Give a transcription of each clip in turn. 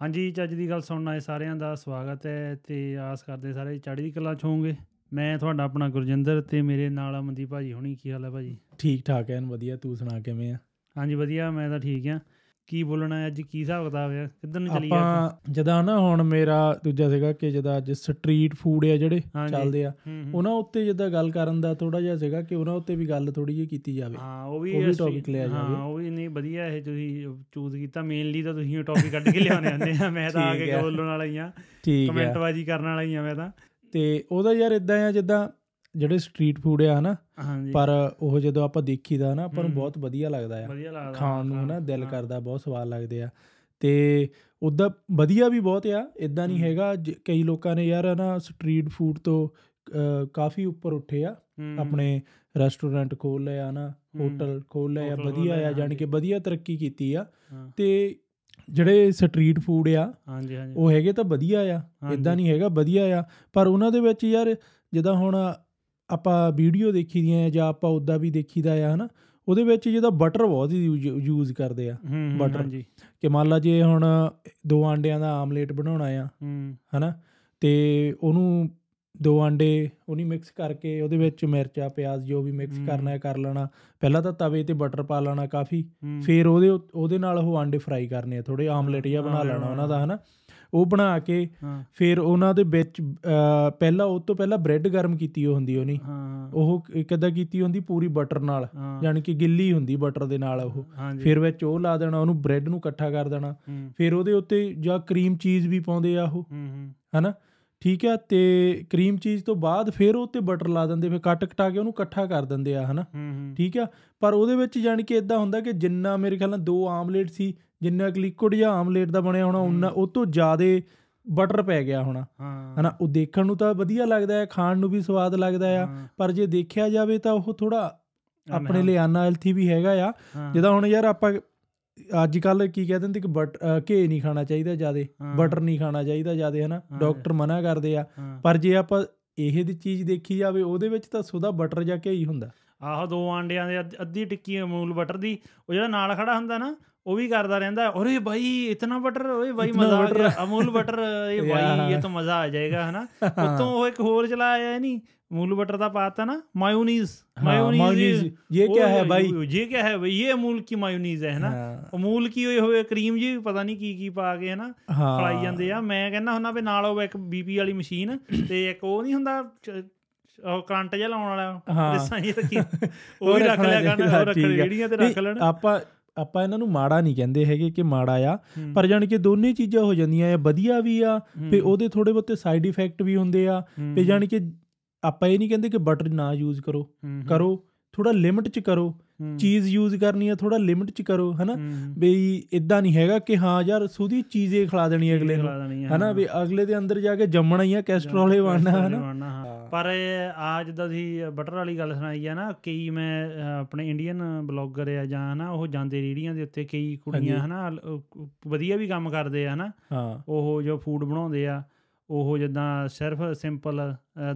ਹਾਂਜੀ ਚੱਜ ਦੀ ਗੱਲ ਸੁਣਨ ਆਏ ਸਾਰਿਆਂ ਦਾ ਸਵਾਗਤ ਹੈ ਤੇ ਆਸ ਕਰਦੇ ਸਾਰੇ ਚੜ੍ਹਦੀ ਕਲਾ ਚ ਹੋਵੋਗੇ। ਮੈਂ ਤੁਹਾਡਾ ਆਪਣਾ ਗੁਰਜਿੰਦਰ ਤੇ ਮੇਰੇ ਨਾਲ ਅਮਨਦੀਪ ਭਾਜੀ ਹੁਣੀ ਕੀ ਹਾਲ ਹੈ ਭਾਜੀ? ਠੀਕ ਠਾਕ ਐਨ ਵਧੀਆ। ਤੂੰ ਸੁਣਾ ਕਿਵੇਂ ਆ? ਹਾਂਜੀ ਵਧੀਆ ਮੈਂ ਤਾਂ ਠੀਕ ਆ ਕੀ ਬੋਲਣਾ ਹੈ ਅੱਜ ਕੀ ਹਿਸਾਬ ਕਿਤਾਬ ਹੈ ਕਿੱਧਰ ਨੂੰ ਚੱਲੀਏ ਆਪਾਂ ਜਦਾਂ ਨਾ ਹੁਣ ਮੇਰਾ ਦੂਜਾ ਸੀਗਾ ਕਿ ਜਦਾਂ ਅੱਜ ਸਟਰੀਟ ਫੂਡ ਆ ਜਿਹੜੇ। ਚੱਲਦੇ ਆ। ਉਹਨਾਂ ਉੱਤੇ ਜਿੱਦਾਂ ਗੱਲ ਕਰਨ ਦਾ ਥੋੜਾ ਜਿਹਾ ਸੀਗਾ ਕਿ ਉਹਨਾਂ ਉੱਤੇ ਵੀ ਗੱਲ ਥੋੜੀ ਜਿਹੀ ਕੀਤੀ ਜਾਵੇ ਹਾਂ ਉਹ ਵੀ ਉਹ topic ਲਿਆ ਜਾਵੇ। ਹਾਂ ਉਹ ਵੀ ਨਹੀਂ ਵਧੀਆ ਇਹ ਤੁਸੀਂ ਚੂਜ਼ ਕੀਤਾ ਮੇਨਲੀ ਤਾਂ ਤੁਸੀਂ ਉਹ ਟੌਪਿਕ ਕੱਢ ਕੇ ਲਿਆਉਣੇ ਆਉਂਦੇ ਆ ਮੈਂ ਤਾਂ ਆ ਕੇ। ਬੋਲਣ ਵਾਲਾ ਹੀ ਆ ਠੀਕ ਕਮੈਂਟ ਆ ਬਾਜੀ ਕਰਨ ਵਾਲਾ ਹੀ ਆ ਮੈਂ ਤਾਂ ਤੇ ਉਹਦਾ ਯਾਰ ਇਦਾਂ ਆ ਜਿੱਦਾਂ ਜਿਹੜੇ ਸਟਰੀਟ ਫੂਡ ਆ ਹਨਾ ਪਰ ਉਹ ਜਦੋਂ ਆਪਾਂ ਦੇਖੀਦਾ ਨਾ ਆਪਾਂ ਨੂੰ। ਬਹੁਤ ਵਧੀਆ ਲੱਗਦਾ ਆ ਖਾਣ ਨੂੰ ਹਾਂ, ਨਾ ਦਿਲ। ਕਰਦਾ ਬਹੁਤ ਸਵਾਦ ਲੱਗਦੇ ਆ ਤੇ ਉਦਾਂ ਵਧੀਆ ਵੀ ਬਹੁਤ ਆ ਇਦਾਂ ਨਹੀਂ। ਹੈਗਾ ਕਈ ਲੋਕਾਂ ਨੇ ਯਾਰ ਨਾ ਸਟਰੀਟ ਫੂਡ ਤੋਂ ਕਾਫੀ ਉੱਪਰ ਉੱਠੇ ਆ ਆਪਣੇ ਰੈਸਟੋਰੈਂਟ ਖੋਲ ਲਏ ਆ ਨਾ। ਹੋਟਲ ਖੋਲ ਲਏ ਆ ਹੋਟਲ ਖੋਲ੍ਹ ਵਧੀਆ ਆ ਹਾਂਜੀ। ਕਿ ਵਧੀਆ ਤਰੱਕੀ ਕੀਤੀ ਆ ਤੇ ਜਿਹੜੇ ਸਟਰੀਟ ਫੂਡ ਆ ਹਾਂਜੀ ਹਾਂਜੀ ਉਹ ਹੈਗੇ ਤਾਂ ਵਧੀਆ ਆ। ਇਦਾਂ ਨਹੀਂ ਹੈਗਾ ਵਧੀਆ ਆ ਪਰ ਉਹਨਾਂ ਦੇ ਵਿੱਚ ਯਾਰ ਜਿੱਦਾਂ ਹੁਣ ਆਪਾਂ ਵੀਡੀਓ ਦੇਖੀਦੀਆਂ ਆ ਜਾਂ ਆਪਾਂ ਉਦਾਂ ਵੀ ਦੇਖੀਦਾ ਆ ਹਨਾ? ਉਹਦੇ ਵਿੱਚ ਜਿਹਦਾ ਬਟਰ ਬਹੁਤ ਯੂਜ਼ ਕਰਦੇ ਆ ਹੂੰ, ਹੂੰ, butter। ਹਾਂਜੀ। ਕਿ ਮੰਨ ਲਾ ਜੇ ਹੁਣ ਦੋ ਆਂਡਿਆਂ ਦਾ ਆਮਲੇਟ ਬਣਾਉਣਾ ਆ ਹੂੰ। ਹਨਾ? ਤੇ ਉਹਨੂੰ ਦੋ ਆਂਡੇ ਉਹਨੀ ਮਿਕਸ ਕਰਕੇ ਉਹਦੇ ਵਿੱਚ ਮਿਰਚਾ ਪਿਆਜ਼ ਜੋ ਵੀ ਮਿਕਸ। ਕਰਨਾ ਹੈ ਕਰ ਲੈਣਾ। ਪਹਿਲਾਂ ਤਾਂ ਤਵੇ ਤੇ ਬਟਰ ਪਾ ਲੈਣਾ ਕਾਫੀ। ਹੂੰ। ਫਿਰ ਉਹਦੇ ਉਹਦੇ ਨਾਲ ਉਹ ਆਂਡੇ ਫਰਾਈ ਕਰਨੇ ਆ ਥੋੜੇ ਆਮਲੇਟ ਜਿਹਾ ਬਣਾ ਹਾਂ, ਲੈਣਾ ਹਾਂ, ਉਹਨਾਂ ਦਾ ਹਨਾ? ਉਹ ਬਣਾ ਕੇ ਫਿਰ ਉਹਨਾਂ ਦੇ ਵਿੱਚ ਪਹਿਲਾਂ ਉਹ ਤੋਂ ਪਹਿਲਾਂ ਬ੍ਰੈਡ ਗਰਮ ਕੀਤੀ ਹੁੰਦੀ ਉਹਨੀ। ਉਹ ਕਿੱਦਾਂ ਕੀਤੀ ਹੁੰਦੀ ਪੂਰੀ ਬਟਰ ਨਾਲ। ਯਾਨੀ ਕਿ ਗਿੱਲੀ ਹੁੰਦੀ ਬਟਰ ਦੇ ਨਾਲ ਉਹ। ਫਿਰ ਵਿੱਚ ਉਹ ਲਾ ਦੇਣਾ ਉਹਨੂੰ ਬ੍ਰੈਡ ਨੂੰ ਇਕੱਠਾ ਕਰ ਦੇਣਾ। ਫਿਰ ਉਹਦੇ ਉੱਤੇ ਜਾਂ ਕਰੀਮ ਚੀਜ਼ ਵੀ ਪਾਉਂਦੇ ਆ ਉਹ। ਹਨਾ? ਠੀਕ ਆ ਤੇ ਕਰੀਮ ਚੀਜ਼ ਤੋਂ ਬਾਅਦ ਫਿਰ ਉਹ ਤੇ ਬਟਰ ਲਾ ਦਿੰਦੇ ਫਿਰ ਕੱਟ ਕਟਾ ਕੇ ਉਹਨੂੰ ਇਕੱਠਾ ਕਰ ਦਿੰਦੇ ਆ ਹਨਾ? ਹੂੰ ਹੂੰ। ਠੀਕ ਆ ਪਰ ਉਹਦੇ ਵਿੱਚ ਜਾਣੀ ਕਿ ਇਦਾਂ ਹੁੰਦਾ ਕਿ ਜਿੰਨਾ ਮੇਰੇ ਖਿਆਲ ਨਾਲ ਦੋ ਆਮਲੇਟ ਸੀ ਜਿੰਨਾ ਕਿ ਲਿਕੁਇਡ ਜਾਂ ਆਮਲੇਟ ਦਾ ਬਣਿਆ ਹੋਣਾ ਉਹਨਾਂ ਉਹ ਤੋਂ ਜ਼ਿਆਦਾ ਬਟਰ ਪੈ ਗਿਆ ਹੋਣਾ। ਹਾਂ। ਹਨਾ ਉਹ ਦੇਖਣ ਨੂੰ ਤਾਂ ਵਧੀਆ ਲੱਗਦਾ ਹੈ ਖਾਣ ਨੂੰ ਵੀ ਸਵਾਦ ਲੱਗਦਾ ਆ ਹਾਂ, ਪਰ ਜੇ ਦੇਖਿਆ ਜਾਵੇ ਤਾਂ ਉਹ ਥੋੜਾ ਆਪਣੇ ਹਾਂ, ਲਈ ਅਨਹੈਲਥੀ ਵੀ ਹੈਗਾ ਆ। ਹਾਂ, ਜਿੱਦਾਂ ਹੁਣ ਯਾਰ ਆਪਾਂ ਅੱਜ ਕੱਲ ਕੀ ਕਹਿ ਦਿੰਦੇ ਕਿ ਬਟ ਘੇ ਨਹੀਂ ਖਾਣਾ ਚਾਹੀਦਾ ਜਿਆਦੇ। ਬਟਰ ਨਹੀਂ ਖਾਣਾ ਚਾਹੀਦਾ ਜਿਆਦੇ ਹਨਾ। ਡਾਕਟਰ ਮਨਾ ਕਰਦੇ ਆ। ਪਰ ਜੇ ਆਪਾਂ ਇਹ ਦੀ ਚੀਜ਼ ਦੇਖੀ ਜਾਵੇ ਉਹਦੇ ਵਿੱਚ ਤਾਂ ਸੁਦਾ ਬਟਰ ਜਾਂ ਘੇ ਹੀ ਹੁੰਦਾ। ਆਹੋ ਦੋ ਆਂਡਿਆਂ ਦੇ ਅੱਧ- ਅੱਧੀ ਟਿੱਕੀ ਅਮੂਲ ਬਟਰ ਦੀ ਉਹ ਜਿਹੜਾ ਨਾਲ ਖੜਾ ਹੁੰਦਾ ਨਾ ਉਹ ਵੀ ਕਰਦਾ ਰਹਿੰਦਾ ਅਰੇ ਭਾਈ ਇਤਨਾ ਬਟਰ ਓਏ ਭਾਈ ਇਤਨਾ ਮਜ਼ਾ ਆ butter। ਗਿਆ ਅਮੂਲ ਬਟਰ ਇਹ ਭਾਈ ਯਾਰ। ਇਹ ਤਾਂ ਮਜ਼ਾ ਆ ਜਾਏਗਾ ਹਨਾ ਉਤੋਂ ਉਹ ਇੱਕ ਹੋਰ ਚਲਾਇਆ ਹੈ ਨਹੀਂ अमूल बटर था पाता ना मायोनीज हाँ, मायोनीज, ये क्या है भाई? ये क्या है भाई ये अमूल की मायोनीज है ना ਹਾਂ ਅਮੂਲ ਕੀ ਹੋਏ ਹੋਏ ਕਰੀਮ ਜੀ ਪਤਾ ਨਹੀਂ ਕੀ ਕੀ ਪਾ ਕੇ ਹਨਾ ਹਾਂ ਖਲਾਈ ਜਾਂਦੇ ਆ ਮੈਂ ਕਹਿੰਦਾ ਹੁੰਦਾ ਵੀ ਨਾਲ ਉਹ ਇੱਕ ਬੀਪੀ ਵਾਲੀ ਮਸ਼ੀਨ ਤੇ ਇੱਕ ਉਹ ਨਹੀਂ ਹੁੰਦਾ ਚ- ਉਹ ਕਰੰਟ ਜਿਹਾ ਲਾਉਣ ਵਾਲਾ ਹਾਂ। ਰਿਸਾਂ ਜੀ ਰੱਖੀ ਉਹ ਵੀ ਰੱਖ ਰੱਖਣਾ ਲਿਆ ਕਰਨ ਚਾਹੀਦਾ, ਉਹ ਰੱਖ ਠੀਕ ਆ। ਰੇੜੀਆਂ ਤੇ ਰੱਖ ਨਹੀਂ, ਲੈਣ ਆਪਾਂ ਆਪਾਂ ਇਹਨਾਂ ਨੂੰ ਮਾੜਾ ਨਹੀਂ ਕਹਿੰਦੇ ਹੈਗੇ ਕਿ ਮਾੜਾ ਆ ਪਰ ਜਾਣੀ ਕਿ ਦੋਨੇ ਚੀਜ਼ਾਂ ਹੋ ਜਾਂਦੀਆਂ ਆ ਵਧੀਆ ਵੀ ਆ ਤੇ ਉਹਦੇ ਥੋੜੇ ਬਹੁਤੇ ਸਾਈਡ ਇਫੈਕਟ ਵੀ ਹੁੰਦੇ ਆ ਤੇ ਜਾਣੀ ਕਿ ਆਪਾਂ ਇਹ ਨਹੀਂ ਕਹਿੰਦੇ ਕਿ ਬਟਰ ਨਾ ਯੂਜ਼ ਕਰੋ। ਕਰੋ ਥੋੜਾ ਲਿਮਿਟ ਚ ਕਰੋ। ਚੀਜ਼ ਯੂਜ਼ ਕਰਨੀ ਆ ਥੋੜਾ ਲਿਮਿਟ ਚ ਕਰੋ ਹਨਾ ਬਈ ਇਦਾਂ ਨਹੀਂ ਹੈਗਾ ਕਿ ਹਾਂ ਯਾਰ ਸੁਦੀ ਚੀਜ਼ੇ ਖਿਲਾ ਦੇਣੀ ਅਗਲੇ ਨੂੰ ਹਨਾ। ਵੀ ਅਗਲੇ ਦੇ ਅੰਦਰ ਜਾ ਕੇ ਜੰਮਣਾ ਹੀ ਆ ਕੈਸਟਰੋਲ ਹੀ ਬਣਨਾ ਹਨਾ। ਪਰ ਆ ਜਿੱਦਾਂ ਤੁਸੀਂ ਬਟਰ ਵਾਲੀ ਗੱਲ ਸੁਣਾਈ ਆ ਨਾ ਕਈ ਮੈਂ ਆਪਣੇ ਇੰਡੀਅਨ ਬਲੌਗਰ ਆ ਜਾਂ ਨਾ ਉਹ ਜਾਂਦੇ ਰੇੜੀਆਂ ਦੇ ਉੱਤੇ ਕਈ ਕੁੜੀਆਂ। ਹਨਾ ਵਧੀਆ ਵੀ ਕੰਮ ਕਰਦੇ ਆ ਹਨਾ ਉਹ ਜੋ ਫੂਡ ਬਣਾਉਂਦੇ ਆ ਉਹ ਜਿੱਦਾਂ ਸਿਰਫ ਸਿੰਪਲ